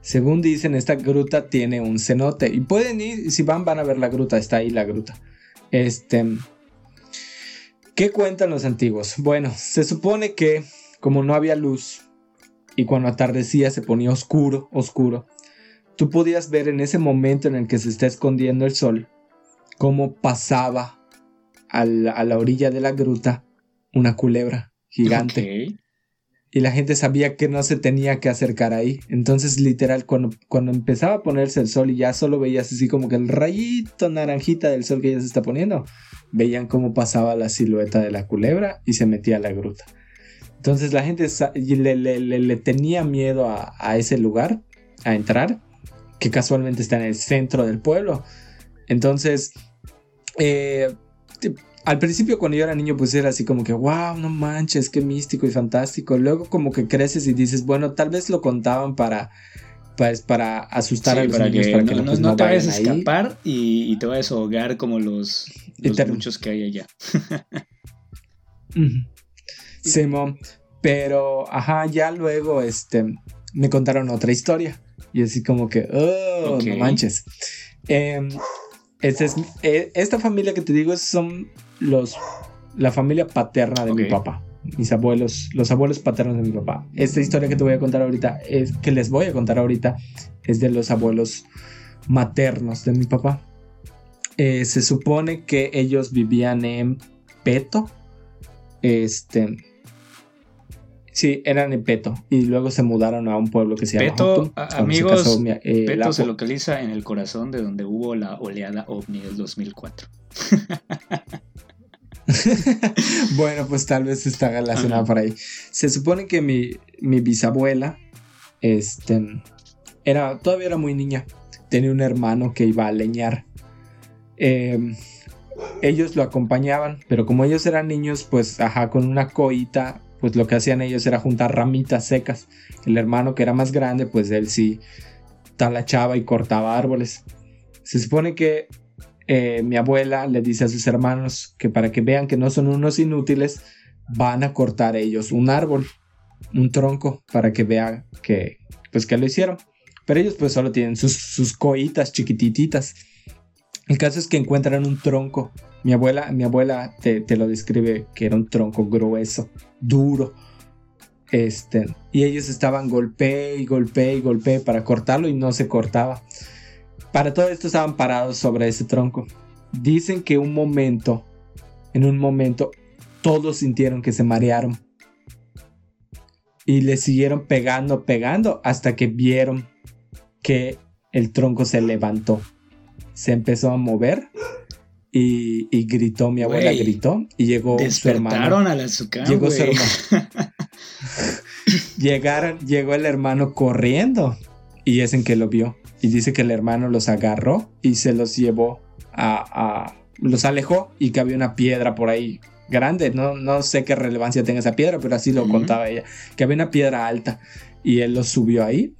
Según dicen, esta gruta tiene un cenote. Y pueden ir, si van, van a ver la gruta. Está ahí la gruta. Este. ¿Qué cuentan los antiguos? Bueno, se supone que como no había luz y cuando atardecía se ponía oscuro, oscuro, tú podías ver en ese momento en el que se está escondiendo el sol cómo pasaba a la, orilla de la gruta una culebra gigante. Y la gente sabía que no se tenía que acercar ahí. Entonces, literal, cuando, cuando empezaba a ponerse el sol y ya solo veías así como que el rayito naranjita del sol que ya se está poniendo, veían cómo pasaba la silueta de la culebra y se metía a la gruta. Entonces la gente le, le, tenía miedo a, ese lugar, a entrar, que casualmente está en el centro del pueblo. Entonces, eh, al principio cuando yo era niño pues era así como que, wow, no manches, qué místico y fantástico. Luego como que creces y dices, bueno, tal vez lo contaban para pues para asustar a los para niños, que, para que no, no, no te vayas a escapar y, te vayas a ahogar como los, muchos que hay allá. Simón, pero ajá, ya luego este me contaron otra historia y así como que, oh, no manches. Em, este es, eh, esta familia que te digo son los la familia paterna de mi papá mis abuelos, los abuelos paternos de mi papá. Esta historia que te voy a contar ahorita, es, que les voy a contar ahorita, es de los abuelos maternos de mi papá. Eh, se supone que ellos vivían en Peto. Este. Sí, eran en Peto. Y luego se mudaron a un pueblo que se llama Peto. amigos, eh, Peto se localiza en el corazón de donde hubo la oleada ovni del 2004. bueno, pues tal vez está relacionado por ahí. Se supone que mi, bisabuela, este, era, todavía era muy niña. Tenía un hermano que iba a leñar. Em, ellos lo acompañaban, pero como ellos eran niños, pues, ajá, con una coita, pues lo que hacían ellos era juntar ramitas secas. El hermano que era más grande, pues él sí talachaba y cortaba árboles. Se supone que eh, mi abuela le dice a sus hermanos que para que vean que no son unos inútiles, van a cortar ellos un árbol, un tronco, para que vean que, pues que lo hicieron. Pero ellos pues solo tienen sus, sus coitas chiquititas. El caso es que encuentran un tronco. Mi abuela, mi abuela te, te, lo describe que era un tronco grueso, duro. Este, y ellos estaban golpe y golpe y golpe para cortarlo y no se cortaba. Para todo esto estaban parados sobre ese tronco. Dicen que un momento, en un momento, todos sintieron que se marearon. Y le siguieron pegando, pegando, hasta que vieron que el tronco se levantó. Se empezó a mover y, gritó, mi abuela gritó y llegó su hermano. al azúcar, llegó su hermano. Llegaron, llegó el hermano corriendo y es en que lo vio. Y dice que el hermano los agarró y se los llevó a, los alejó y que había una piedra por ahí grande, no, no sé qué relevancia tenga esa piedra, pero así lo contaba ella, que había una piedra alta y él los subió ahí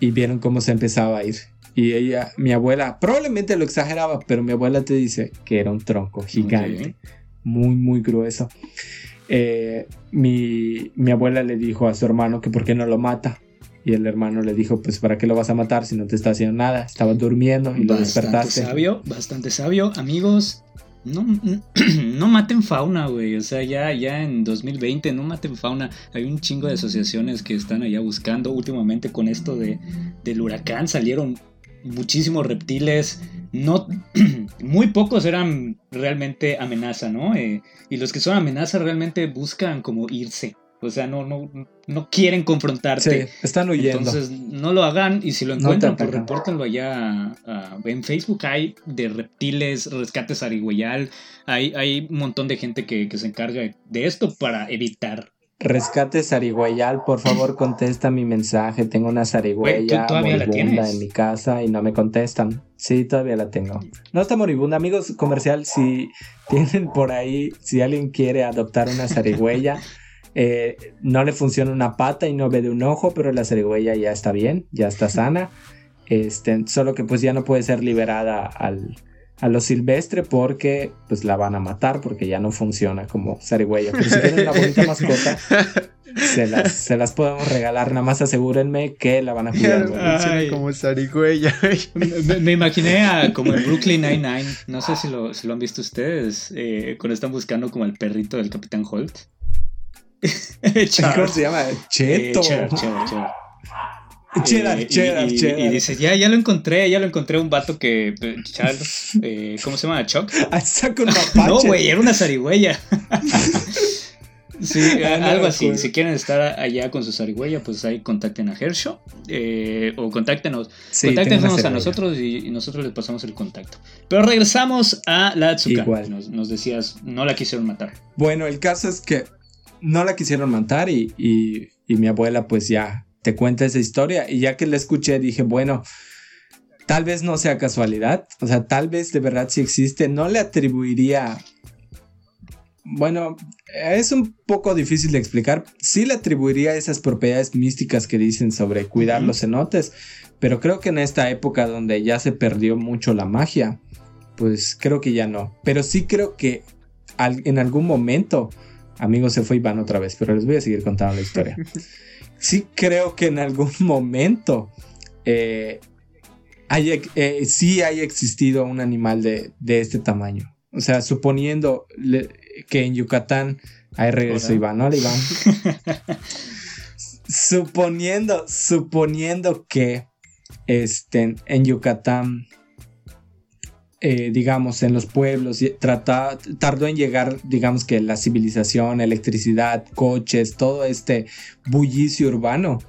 y vieron cómo se empezaba a ir. Y ella, mi abuela, probablemente lo exageraba, pero mi abuela te dice que era un tronco gigante, muy, muy grueso. Eh, mi, mi abuela le dijo a su hermano que por qué no lo mata, y el hermano le dijo, pues ¿para qué lo vas a matar si no te está haciendo nada? Estaba durmiendo y lo despertaste. Sabio, bastante sabio. Amigos, no, no maten fauna, güey. O sea, ya, ya en 2020 no maten fauna. Hay un chingo de asociaciones que están allá buscando. Últimamente con esto de, del huracán salieron muchísimos reptiles. No, muy pocos eran realmente amenaza, ¿no? Eh, y los que son amenaza realmente buscan como irse. O sea, no, no, no quieren confrontarte. Sí, están huyendo. Entonces, no lo hagan y si lo encuentran, pues repórtenlo allá. en Facebook hay de reptiles, rescates arigüeyal. Hay, hay un montón de gente que, se encarga de esto para evitar Rescate zarigüeyal, por favor contesta mi mensaje. Tengo una zarigüeya moribunda en mi casa y no me contestan. Sí, todavía la tengo. No está moribunda, amigos comercial. Si tienen por ahí, si alguien quiere adoptar una zarigüeya, eh, no le funciona una pata y no ve de un ojo, pero la zarigüeya ya está bien, ya está sana. Este, solo que pues ya no puede ser liberada al, a lo silvestre porque pues la van a matar porque ya no funciona como zarigüeya. Pero si tienen una bonita mascota, se las, se las podemos regalar. Nada más asegúrenme que la van a cuidar. como zarigüeya. Me, me imaginé a, como en Brooklyn Nine-Nine. No sé si lo, si lo han visto ustedes. eh, cuando están buscando como el perrito del Capitán Holt. ¿Cómo se llama? Eh, Cheto. cheddar, cheddar, cheddar. cheddar, Eh, y- cheddar, y, cheddar. y dice, ya, ya lo encontré, ya lo encontré. Un vato que. eh, Charles. eh, ¿Cómo se llama? Chuck. Un mapache. No, güey, era una zarigüeya. Sí, Ah, no algo así. Si quieren estar allá con su zarigüeya, pues ahí contacten a Hershow. eh, o contáctenos. Sí, contáctenos a nosotros y, y nosotros les pasamos el contacto. Pero regresamos a la Atsuka. Igual. Nos, nos decías, no la quisieron matar. Bueno, el caso es que no la quisieron matar y, y- y mi abuela pues ya te cuenta esa historia y ya que la escuché dije, bueno, tal vez no sea casualidad, o sea, tal vez de verdad sí existe, no le atribuiría... Bueno, es un poco difícil de explicar. Sí le atribuiría esas propiedades místicas que dicen sobre cuidar los cenotes, pero creo que en esta época donde ya se perdió mucho la magia, pues creo que ya no. Pero sí creo que en algún momento, amigos, se fue Iván otra vez, pero les voy a seguir contando la historia. Sí creo que en algún momento eh, haya- eh, sí haya existido un animal de, de este tamaño. O sea, suponiendo le- que en Yucatán, ahí regresó Hola. Iván, hola Iván. suponiendo, suponiendo que este, en Yucatán, eh, digamos, en los pueblos, trata- tardó en llegar, digamos que la civilización, electricidad, coches, todo este bullicio urbano.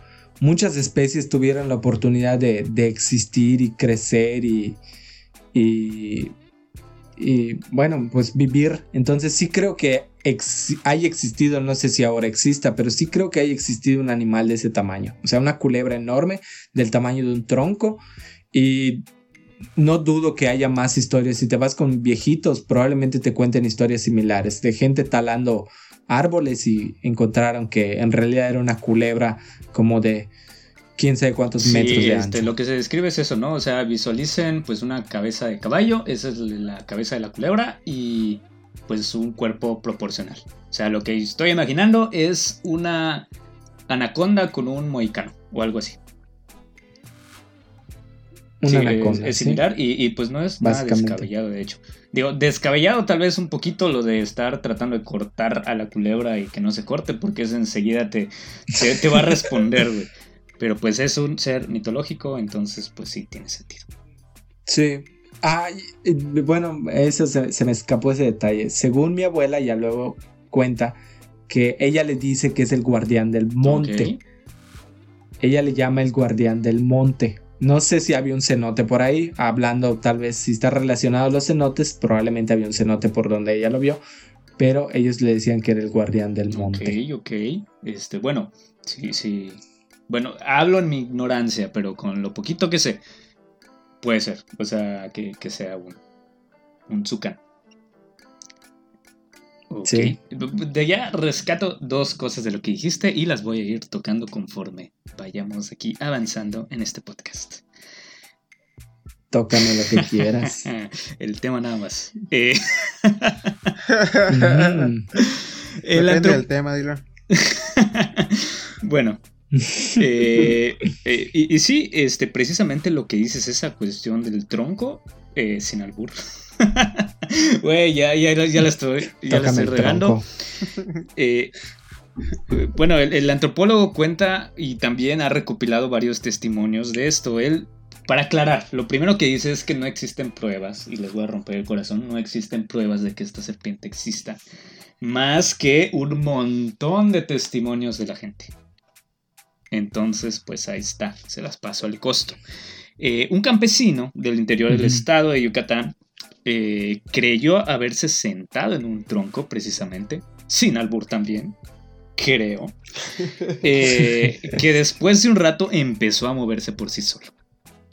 Muchas especies tuvieron la oportunidad de, existir y crecer y, bueno, pues vivir. Entonces sí creo que hay existido, no sé si ahora exista, pero sí creo que hay existido un animal de ese tamaño. O sea, una culebra enorme del tamaño de un tronco y no dudo que haya más historias. Si te vas con viejitos, probablemente te cuenten historias similares de gente talando árboles y encontraron que en realidad era una culebra como de quién sabe cuántos Sí, metros de este, ancho. lo que se describe es eso, ¿no? O sea, visualicen pues una cabeza de caballo, esa es la cabeza de la culebra y pues un cuerpo proporcional. O sea, lo que estoy imaginando es una anaconda con un moicano o algo así. Una Sí, anaconda, es, similar y, y, pues no es nada descabellado, de hecho. Digo, descabellado tal vez un poquito lo de estar tratando de cortar a la culebra y que no se corte porque eso enseguida te, te, te va a responder, güey. Pero pues es un ser mitológico, entonces pues sí tiene sentido. Sí. Ah, y- y, bueno, eso se, se me escapó ese detalle. Según mi abuela, ya luego cuenta que ella le dice que es el guardián del monte. Ella le llama el guardián del monte. No sé si había un cenote por ahí, hablando tal vez si está relacionado a los cenotes, probablemente había un cenote por donde ella lo vio, pero ellos le decían que era el guardián del monte. Ok, ok. Este, bueno, sí, sí. Bueno, hablo en mi ignorancia, pero con lo poquito que sé, puede ser. O sea, que, que sea un, un Zucan. Sí. De allá rescato dos cosas de lo que dijiste y las voy a ir tocando conforme vayamos aquí avanzando en este podcast. Tócame lo que quieras. El tema nada más. Eh, Mm. el Depende del tema, dilo. bueno, eh, eh, y, y sí, este, precisamente lo que dices, esa cuestión del tronco, eh, sin albur. Güey, ya, ya, ya la estoy, ya la estoy regando. Eh, bueno, el, el antropólogo cuenta y también ha recopilado varios testimonios de esto. Él, para aclarar, lo primero que dice es que no existen pruebas, y les voy a romper el corazón, no existen pruebas de que esta serpiente exista, más que un montón de testimonios de la gente. Entonces, pues ahí está, se las paso al costo. Eh, un campesino del interior del estado de Yucatán eh, creyó haberse sentado en un tronco precisamente, sin albur también, creo, eh, que después de un rato empezó a moverse por sí solo.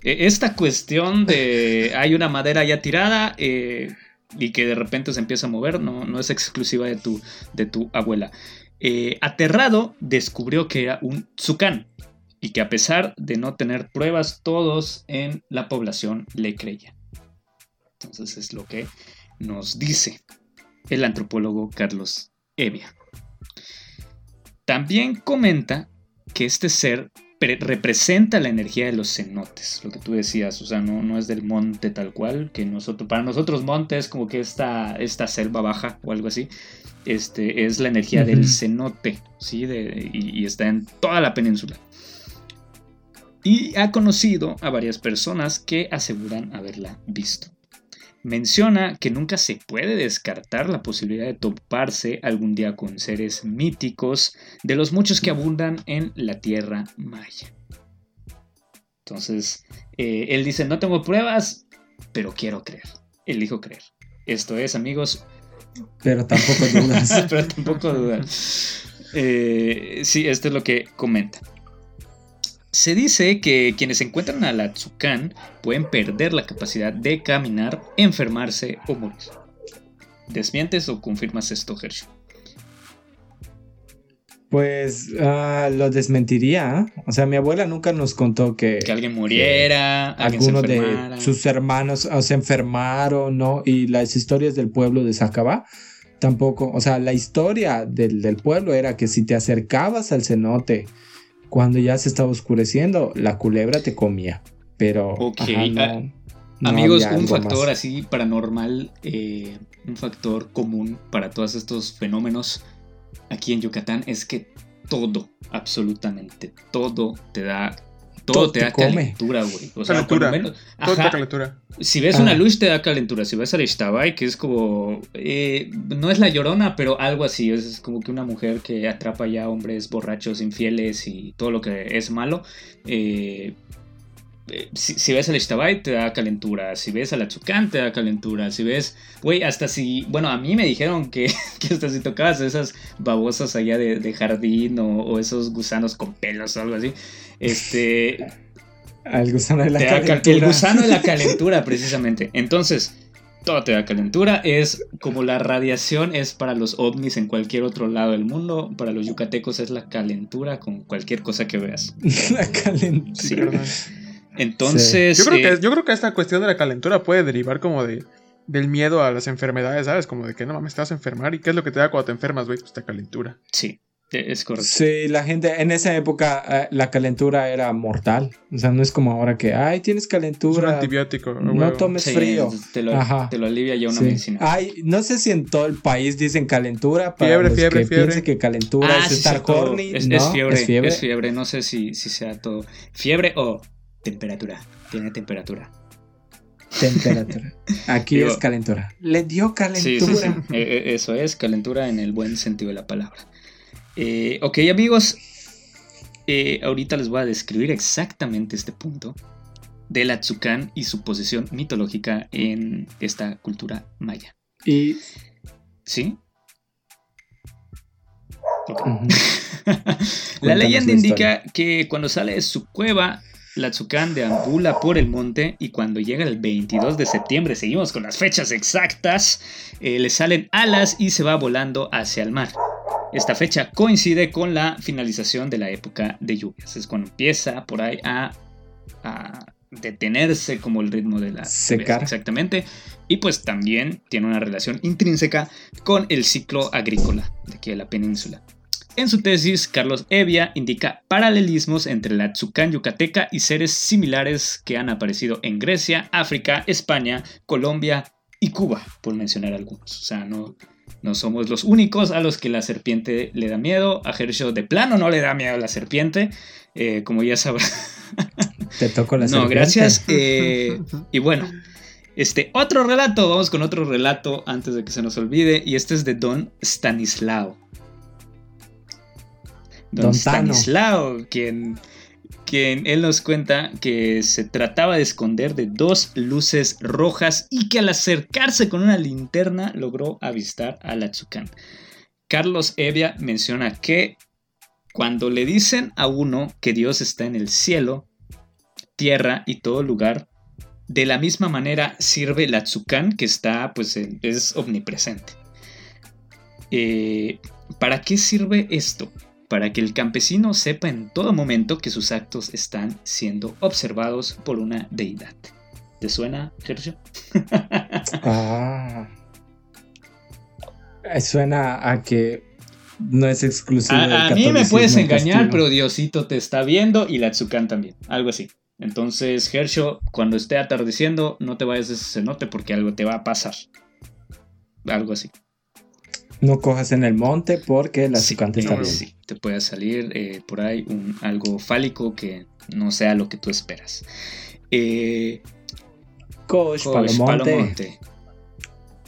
Eh, Esta cuestión de hay una madera ya tirada eh, y que de repente se empieza a mover no, no es exclusiva de tu, de tu abuela. Eh, aterrado, descubrió que era un tzucán y que a pesar de no tener pruebas, todos en la población le creían. Entonces es lo que nos dice el antropólogo Carlos Evia. También comenta que este ser representa la energía de los cenotes, lo que tú decías, o sea, no, no es del monte tal cual, que nosotros, para nosotros monte es como que esta, esta selva baja o algo así, este, es la energía del cenote, ¿sí? y, está en toda la península. Y ha conocido a varias personas que aseguran haberla visto. Menciona que nunca se puede descartar la posibilidad de toparse algún día con seres míticos de los muchos que abundan en la tierra maya. Entonces, eh, él dice, no tengo pruebas, pero quiero creer. Elijo creer. Esto es, amigos. Pero tampoco dudas. pero tampoco dudas. Eh, sí, esto es lo que comenta. Se dice que quienes encuentran a la Tsukan pueden perder la capacidad de caminar, enfermarse o morir. ¿Desmientes o confirmas esto, Hershey? Pues ah, lo desmentiría. O sea, mi abuela nunca nos contó que... Que alguien muriera, alguno de sus hermanos se enfermaron, ¿no? Y las historias del pueblo de Sacaba tampoco. O sea, la historia del, del pueblo era que si te acercabas al cenote cuando ya se estaba oscureciendo, la culebra te comía. Pero. Ok. Ah, amigos, un factor así paranormal, eh, un factor común para todos estos fenómenos aquí en Yucatán es que todo, absolutamente todo te da todo, te da calentura, güey. O sea, calentura. menos. Todo te da calentura. Si ves una luz, te da calentura. Si ves a la que es como. Eh, no es la llorona, pero algo así. Es como que una mujer que atrapa ya hombres borrachos, infieles y todo lo que es malo. Eh, eh, si, ves a la te da calentura. Si ves a la Chucán, te da calentura. Si ves, güey, hasta si. Bueno, a mí me dijeron que, que hasta si tocabas esas babosas allá de, jardín o, o, esos gusanos con pelos o algo así. Este. El gusano de la calentura. El gusano de la calentura, precisamente. Entonces, todo te da calentura. Es como la radiación es para los ovnis en cualquier otro lado del mundo. Para los yucatecos es la calentura con cualquier cosa que veas. la calentura. Entonces. Yo, creo que, eh, yo creo que esta cuestión de la calentura puede derivar como de del miedo a las enfermedades, ¿sabes? Como de que no mames, te vas a enfermar. ¿Y qué es lo que te da cuando te enfermas, güey? Pues te calentura. Sí. Es correcto. Sí, la gente en esa época eh, la calentura era mortal. O sea, no es como ahora que, ay, tienes calentura. Es un antibiótico. No tomes frío. Te lo, te lo, alivia ya una medicina. Ay, no sé si en todo el país dicen calentura. Para fiebre, fiebre, que fiebre. que calentura ah, es estar horny. Es, fiebre, es, fiebre, No sé si, si sea todo. Fiebre o temperatura. Tiene temperatura. Temperatura. Aquí es calentura. Le dio calentura. Eh, eh, eso es, calentura en el buen sentido de la palabra. Eh, ok amigos, eh, ahorita les voy a describir exactamente este punto de la Tzucán y su posición mitológica en esta cultura maya. Y... ¿Sí? la leyenda indica que cuando sale de su cueva, la Tzucán deambula por el monte y cuando llega el 22 de septiembre, seguimos con las fechas exactas, eh, le salen alas y se va volando hacia el mar. Esta fecha coincide con la finalización de la época de lluvias. Es cuando empieza por ahí a, detenerse como el ritmo de la secar. Exactamente. Y pues también tiene una relación intrínseca con el ciclo agrícola de aquí de la península. En su tesis, Carlos Evia indica paralelismos entre la Tzucán yucateca y seres similares que han aparecido en Grecia, África, España, Colombia y Cuba, por mencionar algunos. O sea, no, no somos los únicos a los que la serpiente le da miedo. A Herschel de plano no le da miedo a la serpiente. Eh, como ya sabrás. Te toco la serpiente. No, gracias. Eh, y bueno, este otro relato. Vamos con otro relato antes de que se nos olvide. Y este es de Don Stanislao. Don, Stanislao, quien quien él nos cuenta que se trataba de esconder de dos luces rojas y que al acercarse con una linterna logró avistar a la. Carlos Evia menciona que cuando le dicen a uno que Dios está en el cielo, tierra y todo lugar, de la misma manera sirve la Tzukan, que está, pues, es omnipresente. Eh, ¿Para qué sirve esto? Para que el campesino sepa en todo momento que sus actos están siendo observados por una deidad. ¿Te suena, Sergio? ah. Suena a que no es exclusivo. del A, a mí me puedes engañar, castigo. pero Diosito te está viendo y la Tsukan también. Algo así. Entonces, Hersho, cuando esté atardeciendo, no te vayas de ese cenote porque algo te va a pasar. Algo así. No cojas en el monte porque la Sí, está viendo. sí, te puede salir eh, por ahí un, algo fálico que no sea lo que tú esperas. Eh, Kosh Palomonte. Palomonte.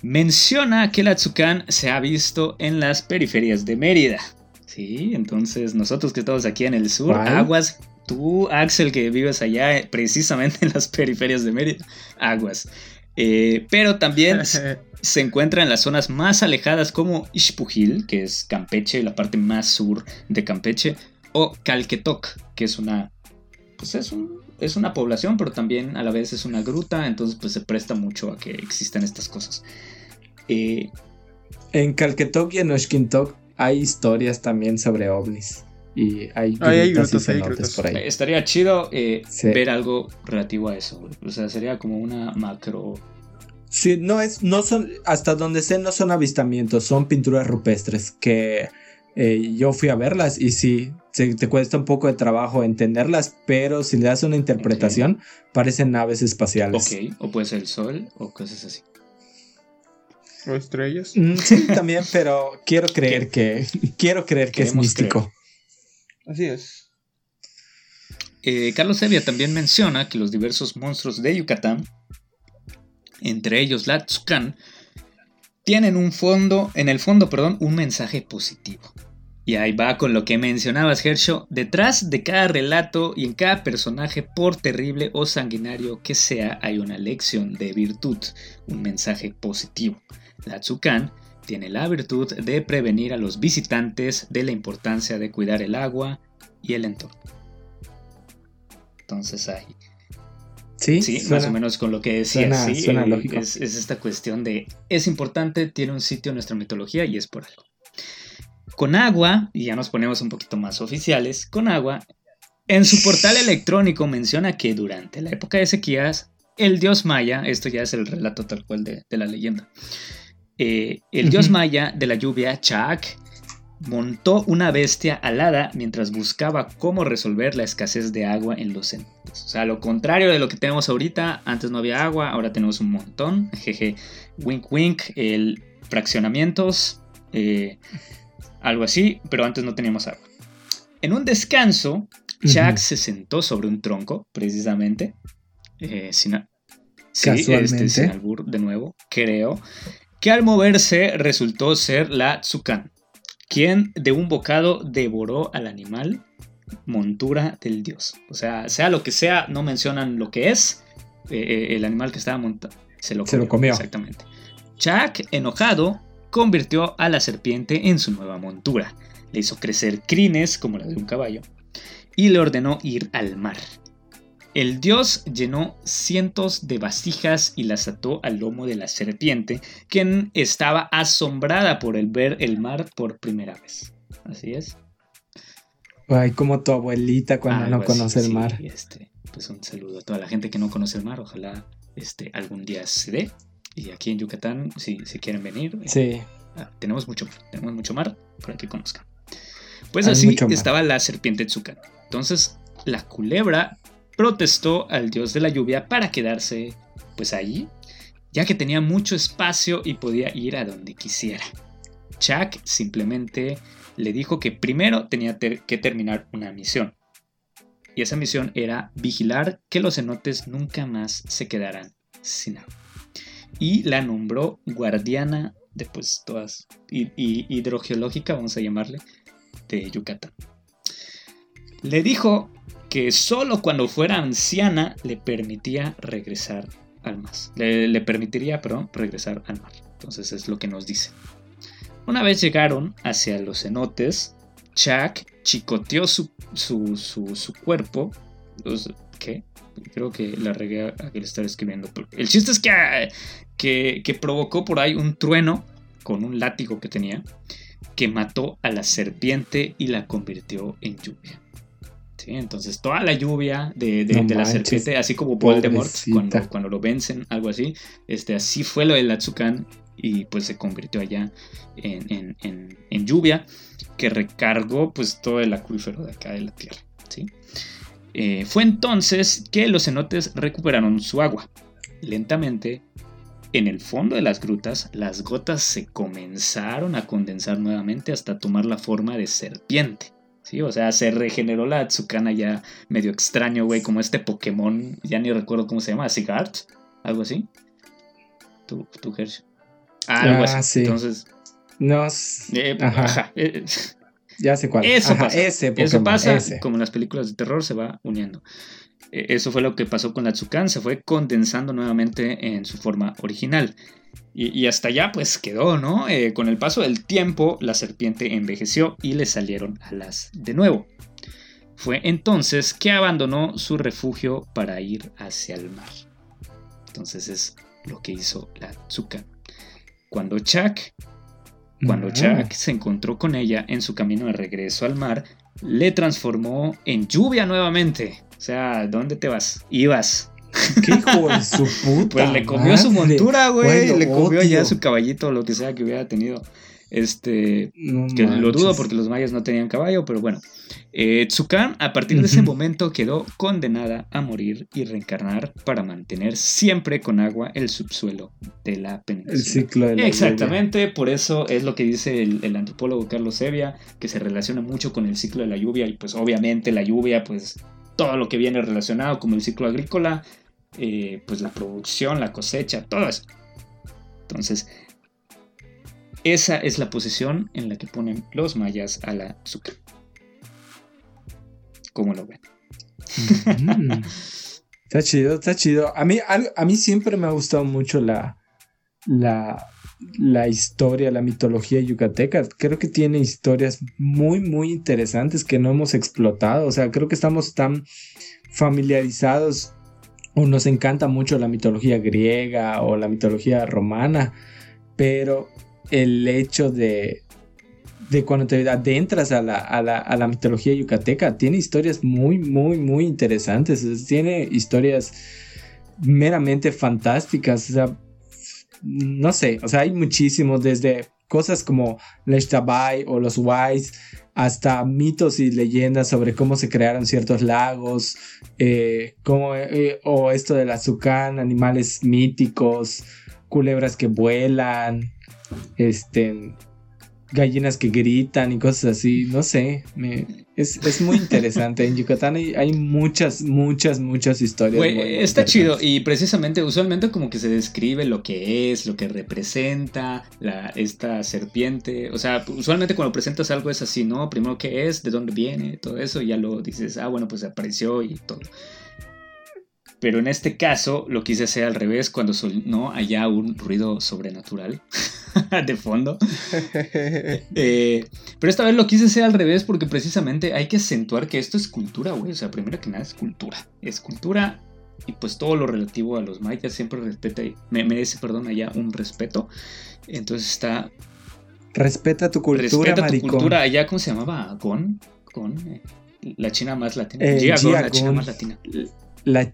Menciona que la Tsukan se ha visto en las periferias de Mérida. Sí, entonces nosotros que estamos aquí en el sur, ¿Cuál? aguas. Tú, Axel, que vives allá precisamente en las periferias de Mérida, aguas. Eh, pero también se encuentra en las zonas más alejadas como Ixpujil, que es Campeche, la parte más sur de Campeche, o Calquetoc, que es una, pues es, un- es una población, pero también a la vez es una gruta, entonces pues se presta mucho a que existan estas cosas. Eh, En Calquetoc y en Oshkintok hay historias también sobre ovnis. Y hay Ay, hay grutas y hay grutas. por ahí. estaría chido eh, Sí. ver algo relativo a eso, o sea, sería como una macro... Sí, no es, no son, hasta donde sé, no son avistamientos, son pinturas rupestres que eh, yo fui a verlas y sí, se- te cuesta un poco de trabajo entenderlas, pero si le das una interpretación, parecen naves espaciales. Ok, o puede ser el sol, o cosas así. O estrellas. Mm, sí, también, pero quiero creer que, quiero creer que es místico. Así es. Eh, Carlos Evia también menciona que los diversos monstruos de Yucatán, entre ellos la Tzucan, tienen un fondo, en el fondo, perdón, un mensaje positivo. Y ahí va con lo que mencionabas, Hersho. Detrás de cada relato y en cada personaje, por terrible o sanguinario que sea, hay una lección de virtud, un mensaje positivo. La Tzucan tiene la virtud de prevenir a los visitantes de la importancia de cuidar el agua y el entorno. Entonces ahí, Sí, sí, suena- más o menos con lo que decías, suena- sí, suena lógico. Es, es esta cuestión de, es importante, tiene un sitio en nuestra mitología y es por algo. Con agua, y ya nos ponemos un poquito más oficiales, con agua, en su portal electrónico menciona que durante la época de sequías, el dios maya, esto ya es el relato tal cual de, de la leyenda, eh, el dios maya de la lluvia, Chaak, montó una bestia alada mientras buscaba cómo resolver la escasez de agua en los cenotes. O sea, lo contrario de lo que tenemos ahorita, antes no había agua, ahora tenemos un montón. Jeje, wink wink, el fraccionamientos, eh, algo así, pero antes no teníamos agua. En un descanso, Chuck Ujú. se sentó sobre un tronco, precisamente. eh, sin, sí, este, sin albur, de nuevo, creo. Que al moverse resultó ser la Tzukan, quien de un bocado devoró al animal, montura del dios. O sea, sea lo que sea, no mencionan lo que es. eh, eh, el animal que estaba montado se lo Se comió. lo comió. Exactamente. Chuck, enojado, convirtió a la serpiente en su nueva montura. Le hizo crecer crines como la de un caballo y le ordenó ir al mar. El dios llenó cientos de vasijas y las ató al lomo de la serpiente, quien estaba asombrada por el ver el mar por primera vez. Así es. Ay, como tu abuelita cuando no así, conoce el sí, mar. Este, pues un saludo a toda la gente que no conoce el mar. Ojalá este, algún día se dé. Y aquí en Yucatán, si, si quieren venir, eh, Sí. Ah, tenemos mucho mar, tenemos mucho mar para que conozcan. Pues Hay así estaba la serpiente Tzucan. Entonces la culebra protestó al dios de la lluvia para quedarse pues allí, ya que tenía mucho espacio y podía ir a donde quisiera. Chuck simplemente le dijo que primero tenía que terminar una misión. Y esa misión era vigilar que los cenotes nunca más se quedaran sin agua. Y la nombró guardiana de pues todas y, y- hidrogeológica, vamos a llamarle, de Yucatán. Le dijo que solo cuando fuera anciana le permitía regresar al mar. Le, permitiría, regresar al mar. Entonces es lo que nos dice. Una vez llegaron hacia los cenotes, Chuck chicoteó su, su, su, cuerpo. ¿Qué? Creo que la regué a que le estaba escribiendo. El chiste es que, que provocó por ahí un trueno con un látigo que tenía que mató a la serpiente y la convirtió en lluvia. Sí, entonces toda la lluvia de, de- No de la serpiente, así como Voldemort cuando, cuando lo vencen, algo así, este, así fue lo del Atsukan y pues se convirtió allá en, en, lluvia que recargó pues todo el acuífero de acá de la tierra. ¿sí? Eh, fue entonces que los cenotes recuperaron su agua. Lentamente, en el fondo de las grutas, las gotas se comenzaron a condensar nuevamente hasta tomar la forma de serpiente. Sí, o sea, se regeneró la Tsukana ya medio extraño, güey, como este Pokémon, ya ni recuerdo cómo se llama, Sigart, algo así. ¿Tú, tú Ah, algo así. Sí. Entonces. Nos. Eh, ajá. Eh, ya sé cuál. Eso pasa. eso pasa, como en las películas de terror, se va uniendo. E, eso fue lo que pasó con la Tsukan, se fue condensando nuevamente en su forma original. Y, hasta allá pues quedó, ¿no? Eh, con el paso del tiempo la serpiente envejeció y le salieron alas de nuevo. Fue entonces que abandonó su refugio para ir hacia el mar. Entonces es lo que hizo la Tsukan. Cuando Chuck, cuando Chuck se encontró con ella en su camino de regreso al mar, le transformó en lluvia nuevamente. O sea, ¿dónde te vas? Ibas. ¿Qué hijo de su puta? Pues le comió su montura, güey. le comió ya su caballito, lo que sea que hubiera tenido. Este, que lo dudo porque los mayas no tenían caballo, pero bueno. Eh, Tsukan a partir de ese momento quedó condenada a morir y reencarnar para mantener siempre con agua el subsuelo de la península. El ciclo de la Exactamente, por eso es lo que dice el, antropólogo Carlos Sevia, que se relaciona mucho con el ciclo de la lluvia y pues obviamente la lluvia, pues todo lo que viene relacionado como el ciclo agrícola, eh, pues la producción, la cosecha, todo eso. Entonces, esa es la posición en la que ponen los mayas a la azúcar. ¿Cómo lo ven? Mm. está chido, está chido. A mí, a, mí siempre me ha gustado mucho la, la, la historia, la mitología yucateca. Creo que tiene historias muy, muy interesantes que no hemos explotado. O sea, creo que estamos tan familiarizados o nos encanta mucho la mitología griega o la mitología romana, pero el hecho de, de cuando te adentras a la, a, la, a la, mitología yucateca, tiene historias muy, muy, muy interesantes. Tiene historias meramente fantásticas. O sea, no sé, o sea, hay muchísimos, desde cosas como Les Tabay o los Wise, hasta mitos y leyendas sobre cómo se crearon ciertos lagos, eh, eh, o esto del azúcar, animales míticos, culebras que vuelan, este, gallinas que gritan y cosas así, no sé, es, muy interesante. En Yucatán hay, muchas, muchas, muchas historias. está chido y precisamente, usualmente como que se describe lo que es, lo que representa la, esta serpiente. O sea, usualmente cuando presentas algo es así, ¿no? Primero qué es, de dónde viene, todo eso, y ya lo dices, ah, bueno, pues apareció y todo. Pero en este caso lo quise hacer al revés cuando no haya un ruido sobrenatural de fondo. Eh, pero esta vez lo quise hacer al revés porque precisamente hay que acentuar que esto es cultura, güey. O sea, primero que nada es cultura. Es cultura y pues todo lo relativo a los mayas siempre respeta y me merece, perdón, allá un respeto. Entonces está... Respeta tu cultura, Respeta tu cultura. Allá, ¿cómo se llamaba? Gon. Gon. Eh, la china más latina. Eh, la china más latina la,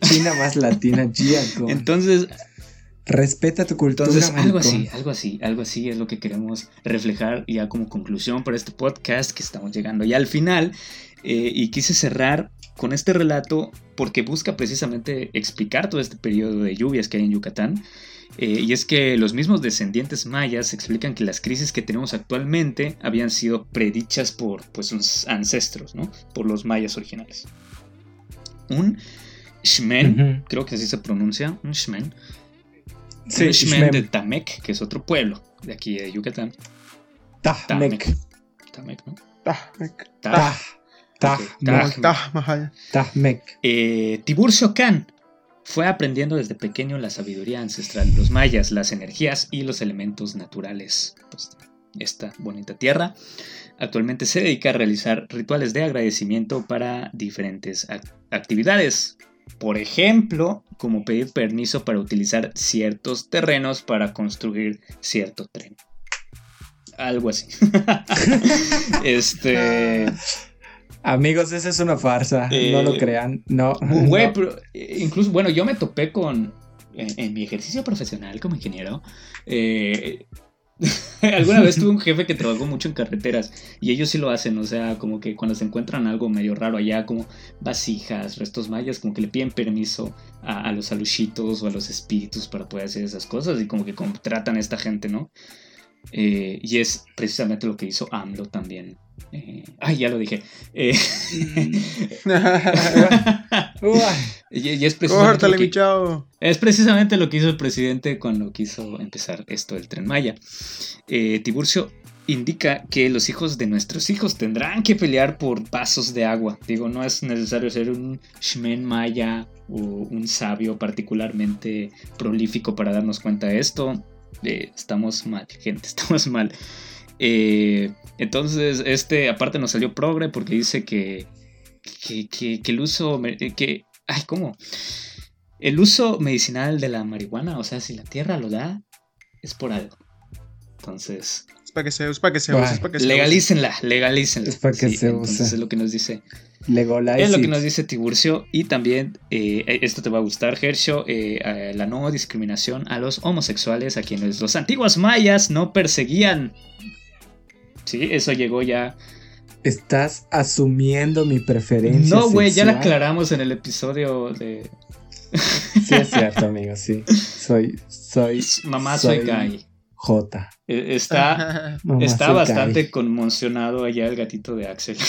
china más latina, Giacomo. Entonces, Respeta tu cultura. Entonces, algo así, algo así, algo así es lo que queremos reflejar ya como conclusión para este podcast que estamos llegando ya al final. Eh, y quise cerrar con este relato porque busca precisamente explicar todo este periodo de lluvias que hay en Yucatán. Eh, y es que los mismos descendientes mayas explican que las crisis que tenemos actualmente habían sido predichas por pues, sus ancestros, ¿no? Por los mayas originales un Shmen, creo que así se pronuncia, un Shmen. Sí, un Shmen de Tamec, que es otro pueblo de aquí de Yucatán. Tamec. Tamec, ¿no? Tamec. Tamec. Eh, Tiburcio Khan fue aprendiendo desde pequeño la sabiduría ancestral de los mayas, las energías y los elementos naturales. Pues, esta bonita tierra. Actualmente se dedica a realizar rituales de agradecimiento para diferentes actividades. Por ejemplo, como pedir permiso para utilizar ciertos terrenos para construir cierto tren. Algo así. este. Amigos, esa es una farsa. no lo eh, crean. No. Güey, pero eh, incluso, bueno, yo me topé con en, mi ejercicio profesional como ingeniero, eh, alguna vez tuve un jefe que trabajó mucho en carreteras y ellos sí lo hacen, o sea, como que cuando se encuentran algo medio raro allá, como vasijas, restos mayas, como que le piden permiso a, los aluchitos o a los espíritus para poder hacer esas cosas y como que contratan a esta gente, ¿no? Eh, y es precisamente lo que hizo AMLO también. Eh, ay, ya lo dije. Eh, y, es, precisamente lo que, es precisamente lo que hizo el presidente cuando quiso empezar esto del tren Maya. Tiburcio indica que los hijos de nuestros hijos tendrán que pelear por vasos de agua. Digo, no es necesario ser un Shmen Maya o un sabio particularmente prolífico para darnos cuenta de esto estamos mal, gente, estamos mal. Eh, entonces, este aparte nos salió progre porque dice que, que, el uso, eh, que, ay, ¿cómo? El uso medicinal de la marihuana, o sea, si la tierra lo da, es por algo. Entonces... Es para que se use, para que se use, es para que se legalícenla, legalícenla. Es para que se use. Entonces es lo que nos dice es lo que nos dice Tiburcio. Y también, eh, esto te va a gustar, Hershio, eh, la no discriminación a los homosexuales, a quienes los antiguos mayas no perseguían. Sí, eso llegó ya. Estás asumiendo mi preferencia. No, güey, ya la aclaramos en el episodio de. sí, es cierto, amigo, sí. Soy. Soy. Mamá, soy, gay. J. E, está, está bastante conmocionado allá el gatito de Axel.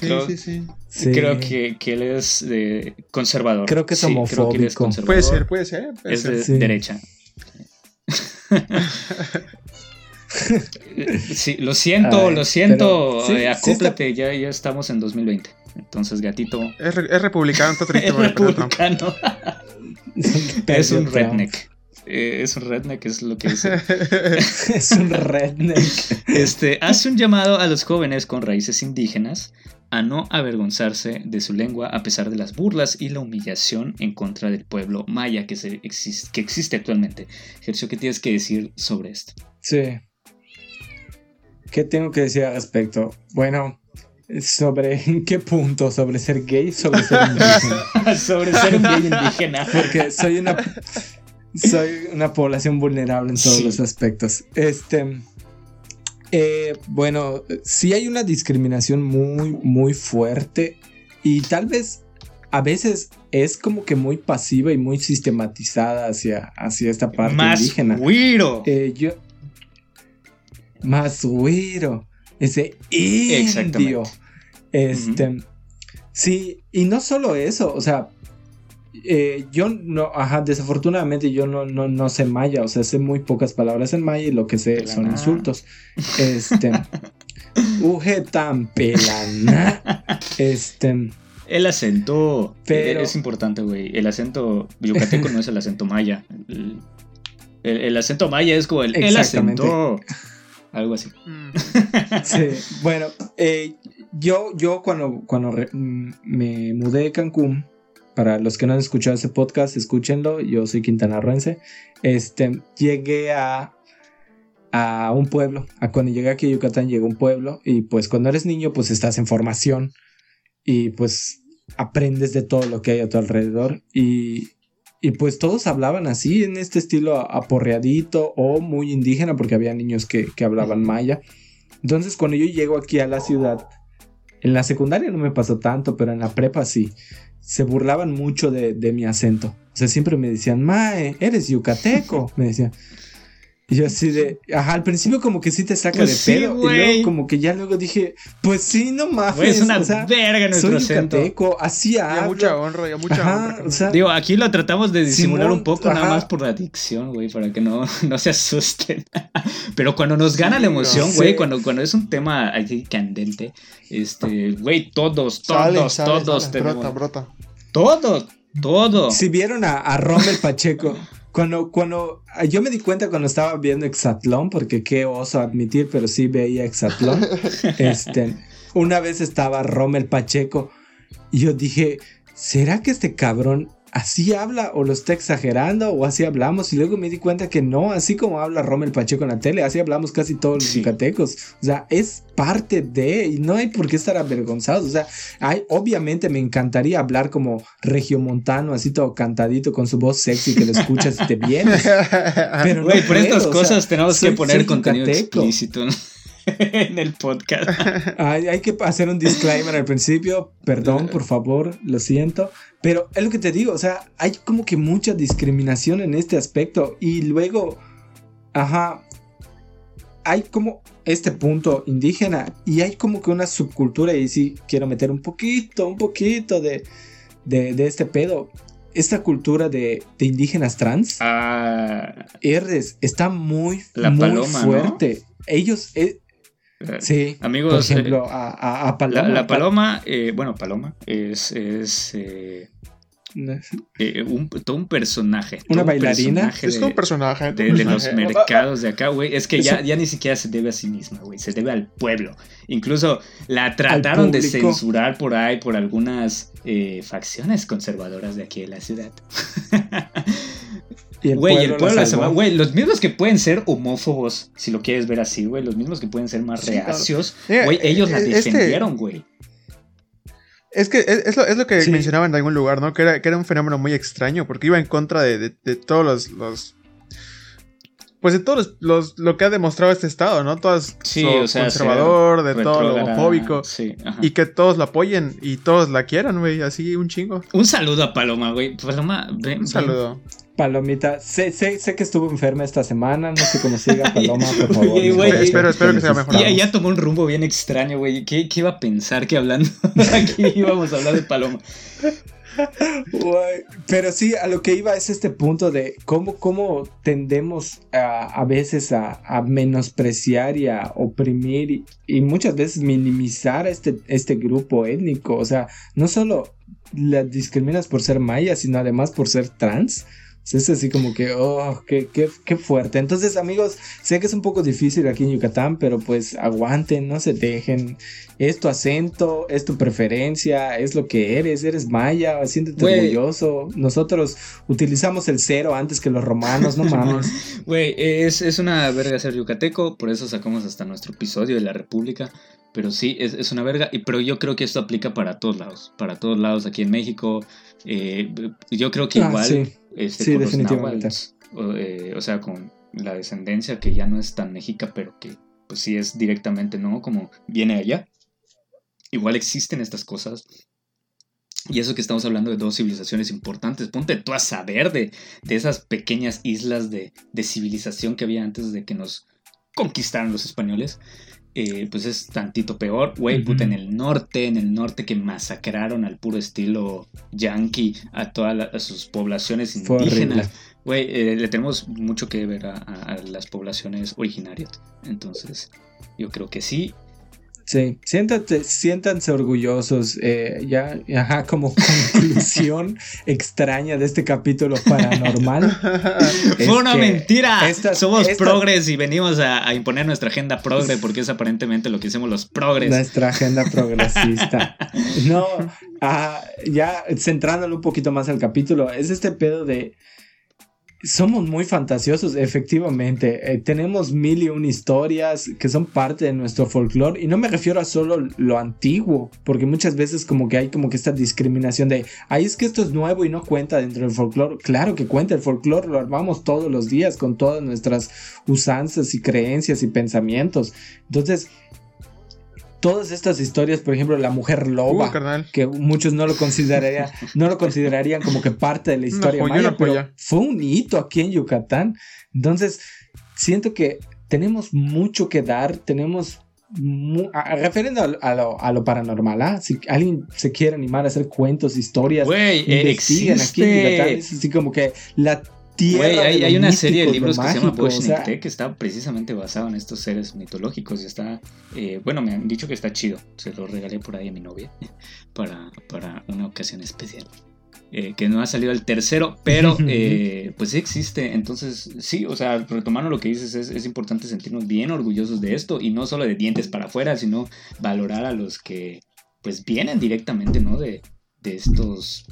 Creo, sí, sí, sí. creo que, que, él es de conservador. Creo que es homofóbico. puede ser, puede ser. es de derecha. sí, lo siento, lo siento. Eh, acóplate, ya, ya estamos en 2020. Entonces, gatito. Es, es republicano, está triste. es republicano. es un redneck. Eh, es un redneck, es lo que dice. es un redneck. Este, hace un llamado a los jóvenes con raíces indígenas a no avergonzarse de su lengua a pesar de las burlas y la humillación en contra del pueblo maya que, se existe, que existe actualmente. Gercio, ¿qué tienes que decir sobre esto? Sí. ¿Qué tengo que decir al respecto? Bueno, ¿Sobre en qué punto? ¿Sobre ser gay? ¿Sobre ser indígena? sobre ser un gay indígena. Porque soy una soy una población vulnerable en todos los aspectos. Este. Eh, bueno, sí hay una discriminación muy, muy fuerte. Y tal vez a veces es como que muy pasiva y muy sistematizada hacia, hacia esta parte más indígena. Eh, yo, más güiro. Ese indio. Este. Sí, y no solo eso, o sea, eh, yo no, ajá, desafortunadamente yo no, no, no sé maya, o sea, sé muy pocas palabras en maya y lo que sé son insultos. Este. Uge tan pelana. Este. El acento Pero... es importante, güey. El acento yucateco no es el acento maya. El, acento maya es como el, el acento. Algo así. Mm. Sí, bueno, eh, yo, yo cuando, cuando me mudé de Cancún, para los que no han escuchado ese podcast, escúchenlo. Yo soy quintanarroense. Este, llegué a, a un pueblo. A cuando llegué aquí a Yucatán, llegué a un pueblo. Y pues cuando eres niño, pues estás en formación. Y pues aprendes de todo lo que hay a tu alrededor. Y, y pues todos hablaban así, en este estilo aporreadito o muy indígena, porque había niños que, que hablaban maya. Entonces, cuando yo llego aquí a la ciudad, en la secundaria no me pasó tanto, pero en la prepa sí se burlaban mucho de, de, mi acento. O sea, siempre me decían, Mae, eres yucateco. Me decían. Y yo así de, ajá, al principio como que sí te saca pues de pedo. y luego como que ya luego dije, pues sí, no mames. es una verga nuestro soy acento. Yucateco, así hablo. mucha honra, ya mucha honra. O sea, Digo, aquí lo tratamos de disimular un poco, nada más por la dicción, güey, para que no, no se asusten. Pero cuando nos gana la emoción, güey, cuando, cuando es un tema así candente, este, güey, todos, todos, todos tenemos. Brota, brota. Todos, todos. Si vieron a, a Rommel Pacheco. Cuando, cuando yo me di cuenta cuando estaba viendo Exatlón, porque qué oso admitir, pero sí veía Exatlón. este, una vez estaba Rommel Pacheco y yo dije, ¿será que este cabrón así habla o lo está exagerando o así hablamos y luego me di cuenta que no, así como habla Rommel Pacheco en la tele, así hablamos casi todos los yucatecos. O sea, es parte de y no hay por qué estar avergonzados. O sea, hay, obviamente me encantaría hablar como regiomontano, así todo cantadito con su voz sexy que lo escuchas y te vienes. Pero Güey, por estas cosas tenemos que poner contenido explícito. en el podcast. hay que hacer un disclaimer al principio. Perdón, por favor, lo siento. Pero es lo que te digo, o sea, hay como que mucha discriminación en este aspecto. Y luego, ajá, hay como este punto indígena y hay como que una subcultura. Y sí, quiero meter un poquito, un poquito de, de, este pedo esta cultura de, indígenas trans. Ah. está muy, muy fuerte. Ellos, eh, Sí, amigos. Por ejemplo, a, Paloma. La, Paloma, eh, bueno, Paloma es, es eh, eh, un, todo un personaje. ¿Una bailarina? es un personaje. De, los mercados de acá, güey. Es que ya, ya ni siquiera se debe a sí misma, güey. Se debe al pueblo. Incluso la trataron de censurar por ahí por algunas facciones conservadoras de aquí de la ciudad. Güey, el pueblo la Güey, los mismos que pueden ser homófobos, si lo quieres ver así, güey. Los mismos que pueden ser más reacios. Güey, ellos la este defendieron, güey. Es que es, lo, que mencionaba en algún lugar, ¿no? Que era, que era un fenómeno muy extraño, porque iba en contra de, todos los, Pues de todos los, lo que ha demostrado este estado, ¿no? Todas sí, o sea, conservador, de todo lo homofóbico. Sí, y que todos la apoyen y todos la quieran, güey. Así un chingo. Un saludo a Paloma, güey. Paloma, ven. Un saludo. Palomita, sé, sé, sé, que estuvo enferma esta semana, no sé cómo siga Paloma, por favor. espero, espero que sea mejor. Ya, ya, tomó un rumbo bien extraño, güey. ¿Qué, ¿Qué, iba a pensar que hablando aquí íbamos a hablar de Paloma? Pero sí, a lo que iba es este punto de cómo, cómo tendemos a, a veces a, a, menospreciar y a oprimir y, y, muchas veces minimizar este, este grupo étnico. O sea, no solo la discriminas por ser maya, sino además por ser trans. Es así como que, oh, qué, qué, fuerte. Entonces, amigos, sé que es un poco difícil aquí en Yucatán, pero pues aguanten, no se dejen. Es tu acento, es tu preferencia, es lo que eres, eres maya, siéntete orgulloso. Nosotros utilizamos el cero antes que los romanos, no mames. Güey, es, es una verga ser yucateco, por eso sacamos hasta nuestro episodio de la República. Pero sí, es, una verga. Y, pero yo creo que esto aplica para todos lados. Para todos lados aquí en México. Eh, yo creo que ah, igual este, sí, definitivamente. Eh, o, sea, con la descendencia que ya no es tan mexica, pero que pues sí es directamente, ¿no? Como viene allá. Igual existen estas cosas. Y eso que estamos hablando de dos civilizaciones importantes. Ponte tú a saber de, de esas pequeñas islas de, de civilización que había antes de que nos conquistaran los españoles. Eh, pues es tantito peor. Güey, puta, en el norte, en el norte que masacraron al puro estilo yankee a todas sus poblaciones indígenas. Güey, eh, le tenemos mucho que ver a, las poblaciones originarias. Entonces, yo creo que sí. Sí, siéntate, siéntanse orgullosos. Eh, ya, ajá, como conclusión extraña de este capítulo paranormal. Fue una mentira. Somos progres y venimos a, imponer nuestra agenda progre porque es aparentemente lo que hacemos los progres. Nuestra agenda progresista. no, ah, ya centrándolo un poquito más al capítulo, es este pedo de somos muy fantasiosos, efectivamente. Eh, tenemos mil y un historias que son parte de nuestro folclore. Y no me refiero a solo lo antiguo, porque muchas veces como que hay como que esta discriminación de, ay, es que esto es nuevo y no cuenta dentro del folclore. Claro que cuenta, el folclore lo armamos todos los días con todas nuestras usanzas y creencias y pensamientos. Entonces, todas estas historias, por ejemplo, la mujer loba, uh, que muchos no lo considerarían, no lo considerarían como que parte de la historia maya, pero fue un hito aquí en Yucatán. Entonces, siento que tenemos mucho que dar, tenemos referiendo a, lo, paranormal, ¿ah? si alguien se quiere animar a hacer cuentos, historias, Wey, aquí en Yucatán, es así como que la hay, una serie de libros que se llama que está precisamente basado en estos seres mitológicos. Y está, eh, bueno, me han dicho que está chido. Se lo regalé por ahí a mi novia para, para una ocasión especial. Eh, que no ha salido el tercero, pero eh, pues existe. Entonces, sí, o sea, retomando lo que dices, es, es, importante sentirnos bien orgullosos de esto y no solo de dientes para afuera, sino valorar a los que pues vienen directamente, ¿no? De, de estos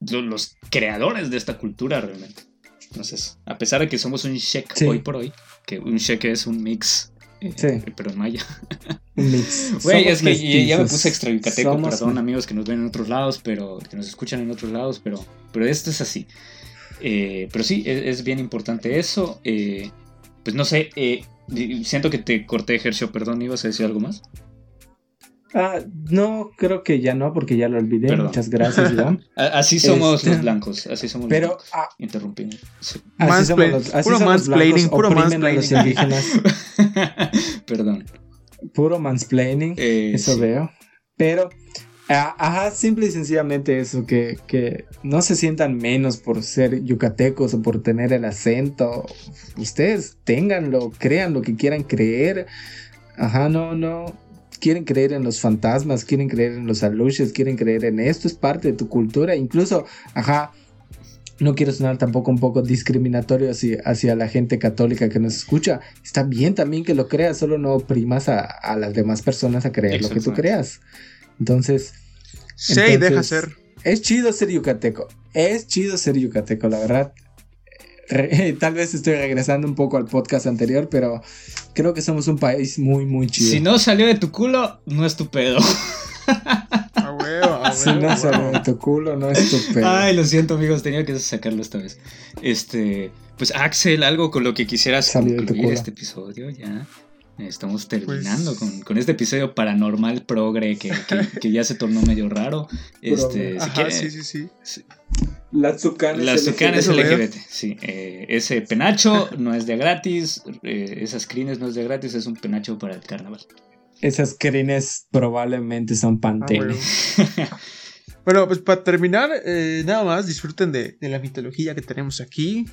los creadores de esta cultura realmente. Entonces, a pesar de que somos un check Sí. hoy por hoy, que un check es un mix, eh, Sí. pero en maya. Un mix. Güey, es que ya- ya me puse extra yucateco, Somos perdón amigos que nos ven en otros lados, pero que nos escuchan en otros lados, pero, pero esto es así. Eh, pero sí, es, es bien importante eso. eh, pues no sé, eh, siento que te corté, Hershey, perdón, ¿ibas a decir algo más? Ah, no, creo que ya no, porque ya lo olvidé. Perdón. Muchas gracias, Iván. Así somos Este- los blancos, así somos Pero los blancos. ah, Interrumpimos. Sí. así somos los, así puro mansplaining, puro a los mansplaining. indígenas. Perdón. Puro mansplaining. Eh, Eso sí. veo. Pero, a- ajá, simple y sencillamente eso, que, que no se sientan menos por ser yucatecos o por tener el acento. Ustedes ténganlo, crean lo que quieran creer. Ajá, no, no. Quieren creer en los fantasmas, quieren creer en los aluches, quieren creer en esto, es parte de tu cultura. Incluso, ajá, no quiero sonar tampoco un poco discriminatorio hacia, hacia la gente católica que nos escucha. Está bien también que lo creas, solo no oprimas a, a las demás personas a creer lo que tú creas. Entonces, Entonces- deja ser. es chido ser yucateco. Es chido ser yucateco, la verdad. Re- tal vez estoy regresando un poco al podcast anterior, pero creo que somos un país muy, muy chido. Si no salió de tu culo, no es tu pedo. A huevo, a Si huevo, no a sale huevo. de tu culo, no es tu pedo. Ay, lo siento, amigos, tenía que sacarlo esta vez. Este, pues Axel, algo con lo que quisieras Salió de tu concluir culo. este episodio ya. Estamos terminando Pues- con, con este episodio paranormal progre que, que- que ya se tornó medio raro. Este, si Ajá, quiere- sí, sí, sí. Las tucanes. Las LGBT. sí. eh, ese penacho no es de gratis, eh, esas crines no es de gratis, es un penacho para el carnaval. Esas crines probablemente son Ah, pantenes. huevo. Bueno, pues para terminar, eh, nada más disfruten de, de la mitología que tenemos aquí.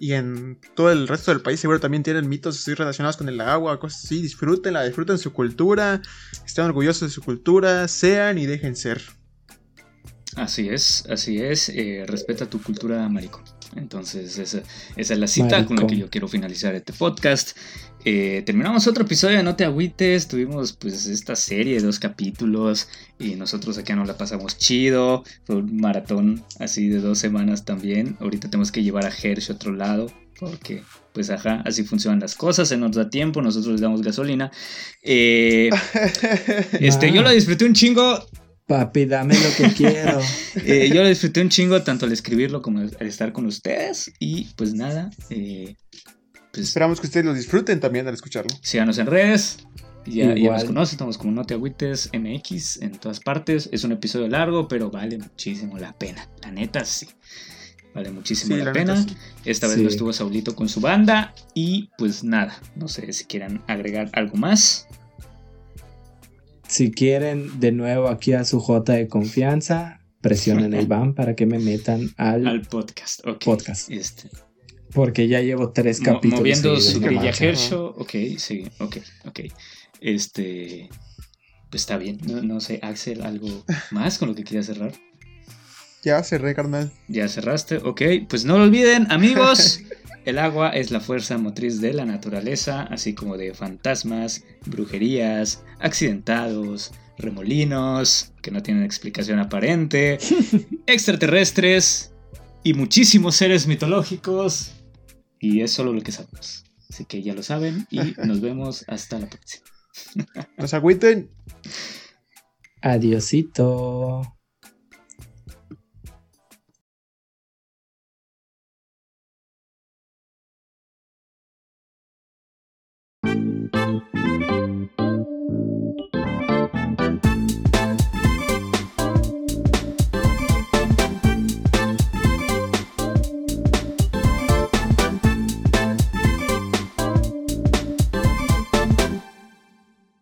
Y en todo el resto del país seguro también tienen mitos así relacionados con el agua, cosas así. Disfrútenla, disfruten su cultura. Estén orgullosos de su cultura. Sean y dejen ser. Así es, así es. eh, respeta tu cultura maricón. Entonces, esa, esa es la cita con la que yo quiero finalizar este podcast. Eh, terminamos otro episodio de No Te Agüites. Tuvimos pues esta serie de dos capítulos. Y nosotros acá nos la pasamos chido. Fue un maratón así de dos semanas también. Ahorita tenemos que llevar a Hersh a otro lado. Porque, pues ajá, así funcionan las cosas. Se nos da tiempo, nosotros le damos gasolina. Eh, este, yo lo disfruté un chingo. Papi, dame lo que quiero. Eh, yo lo disfruté un chingo tanto al escribirlo como al estar con ustedes. Y pues nada, eh, pues Esperamos que ustedes lo disfruten también al escucharlo. síganos en redes. Ya, ya nos conocen, estamos como No Te Agüites MX en todas partes. Es un episodio largo, pero vale muchísimo la pena. La neta, sí. Vale muchísimo Sí, la, la pena. neta, sí. Esta vez Sí. no estuvo Saulito con su banda. Y pues nada, no sé si quieran agregar algo más. Si quieren de nuevo aquí a su J de confianza, presionen el BAM para que me metan al, Al podcast, ok. podcast. Este, Porque ya llevo tres capítulos. moviendo su. Hershow. Ok, sí, ok, ok. Este. Pues está bien. No, no sé, Axel, ¿algo más con lo que quieras cerrar? Ya cerré, carnal. Ya cerraste, ok. Pues no lo olviden, amigos. El agua es la fuerza motriz de la naturaleza, así como de fantasmas, brujerías, accidentados, remolinos, que no tienen explicación aparente, extraterrestres y muchísimos seres mitológicos. Y es solo lo que sabemos. Así que ya lo saben y nos vemos hasta la próxima. No se agüiten. Adiosito.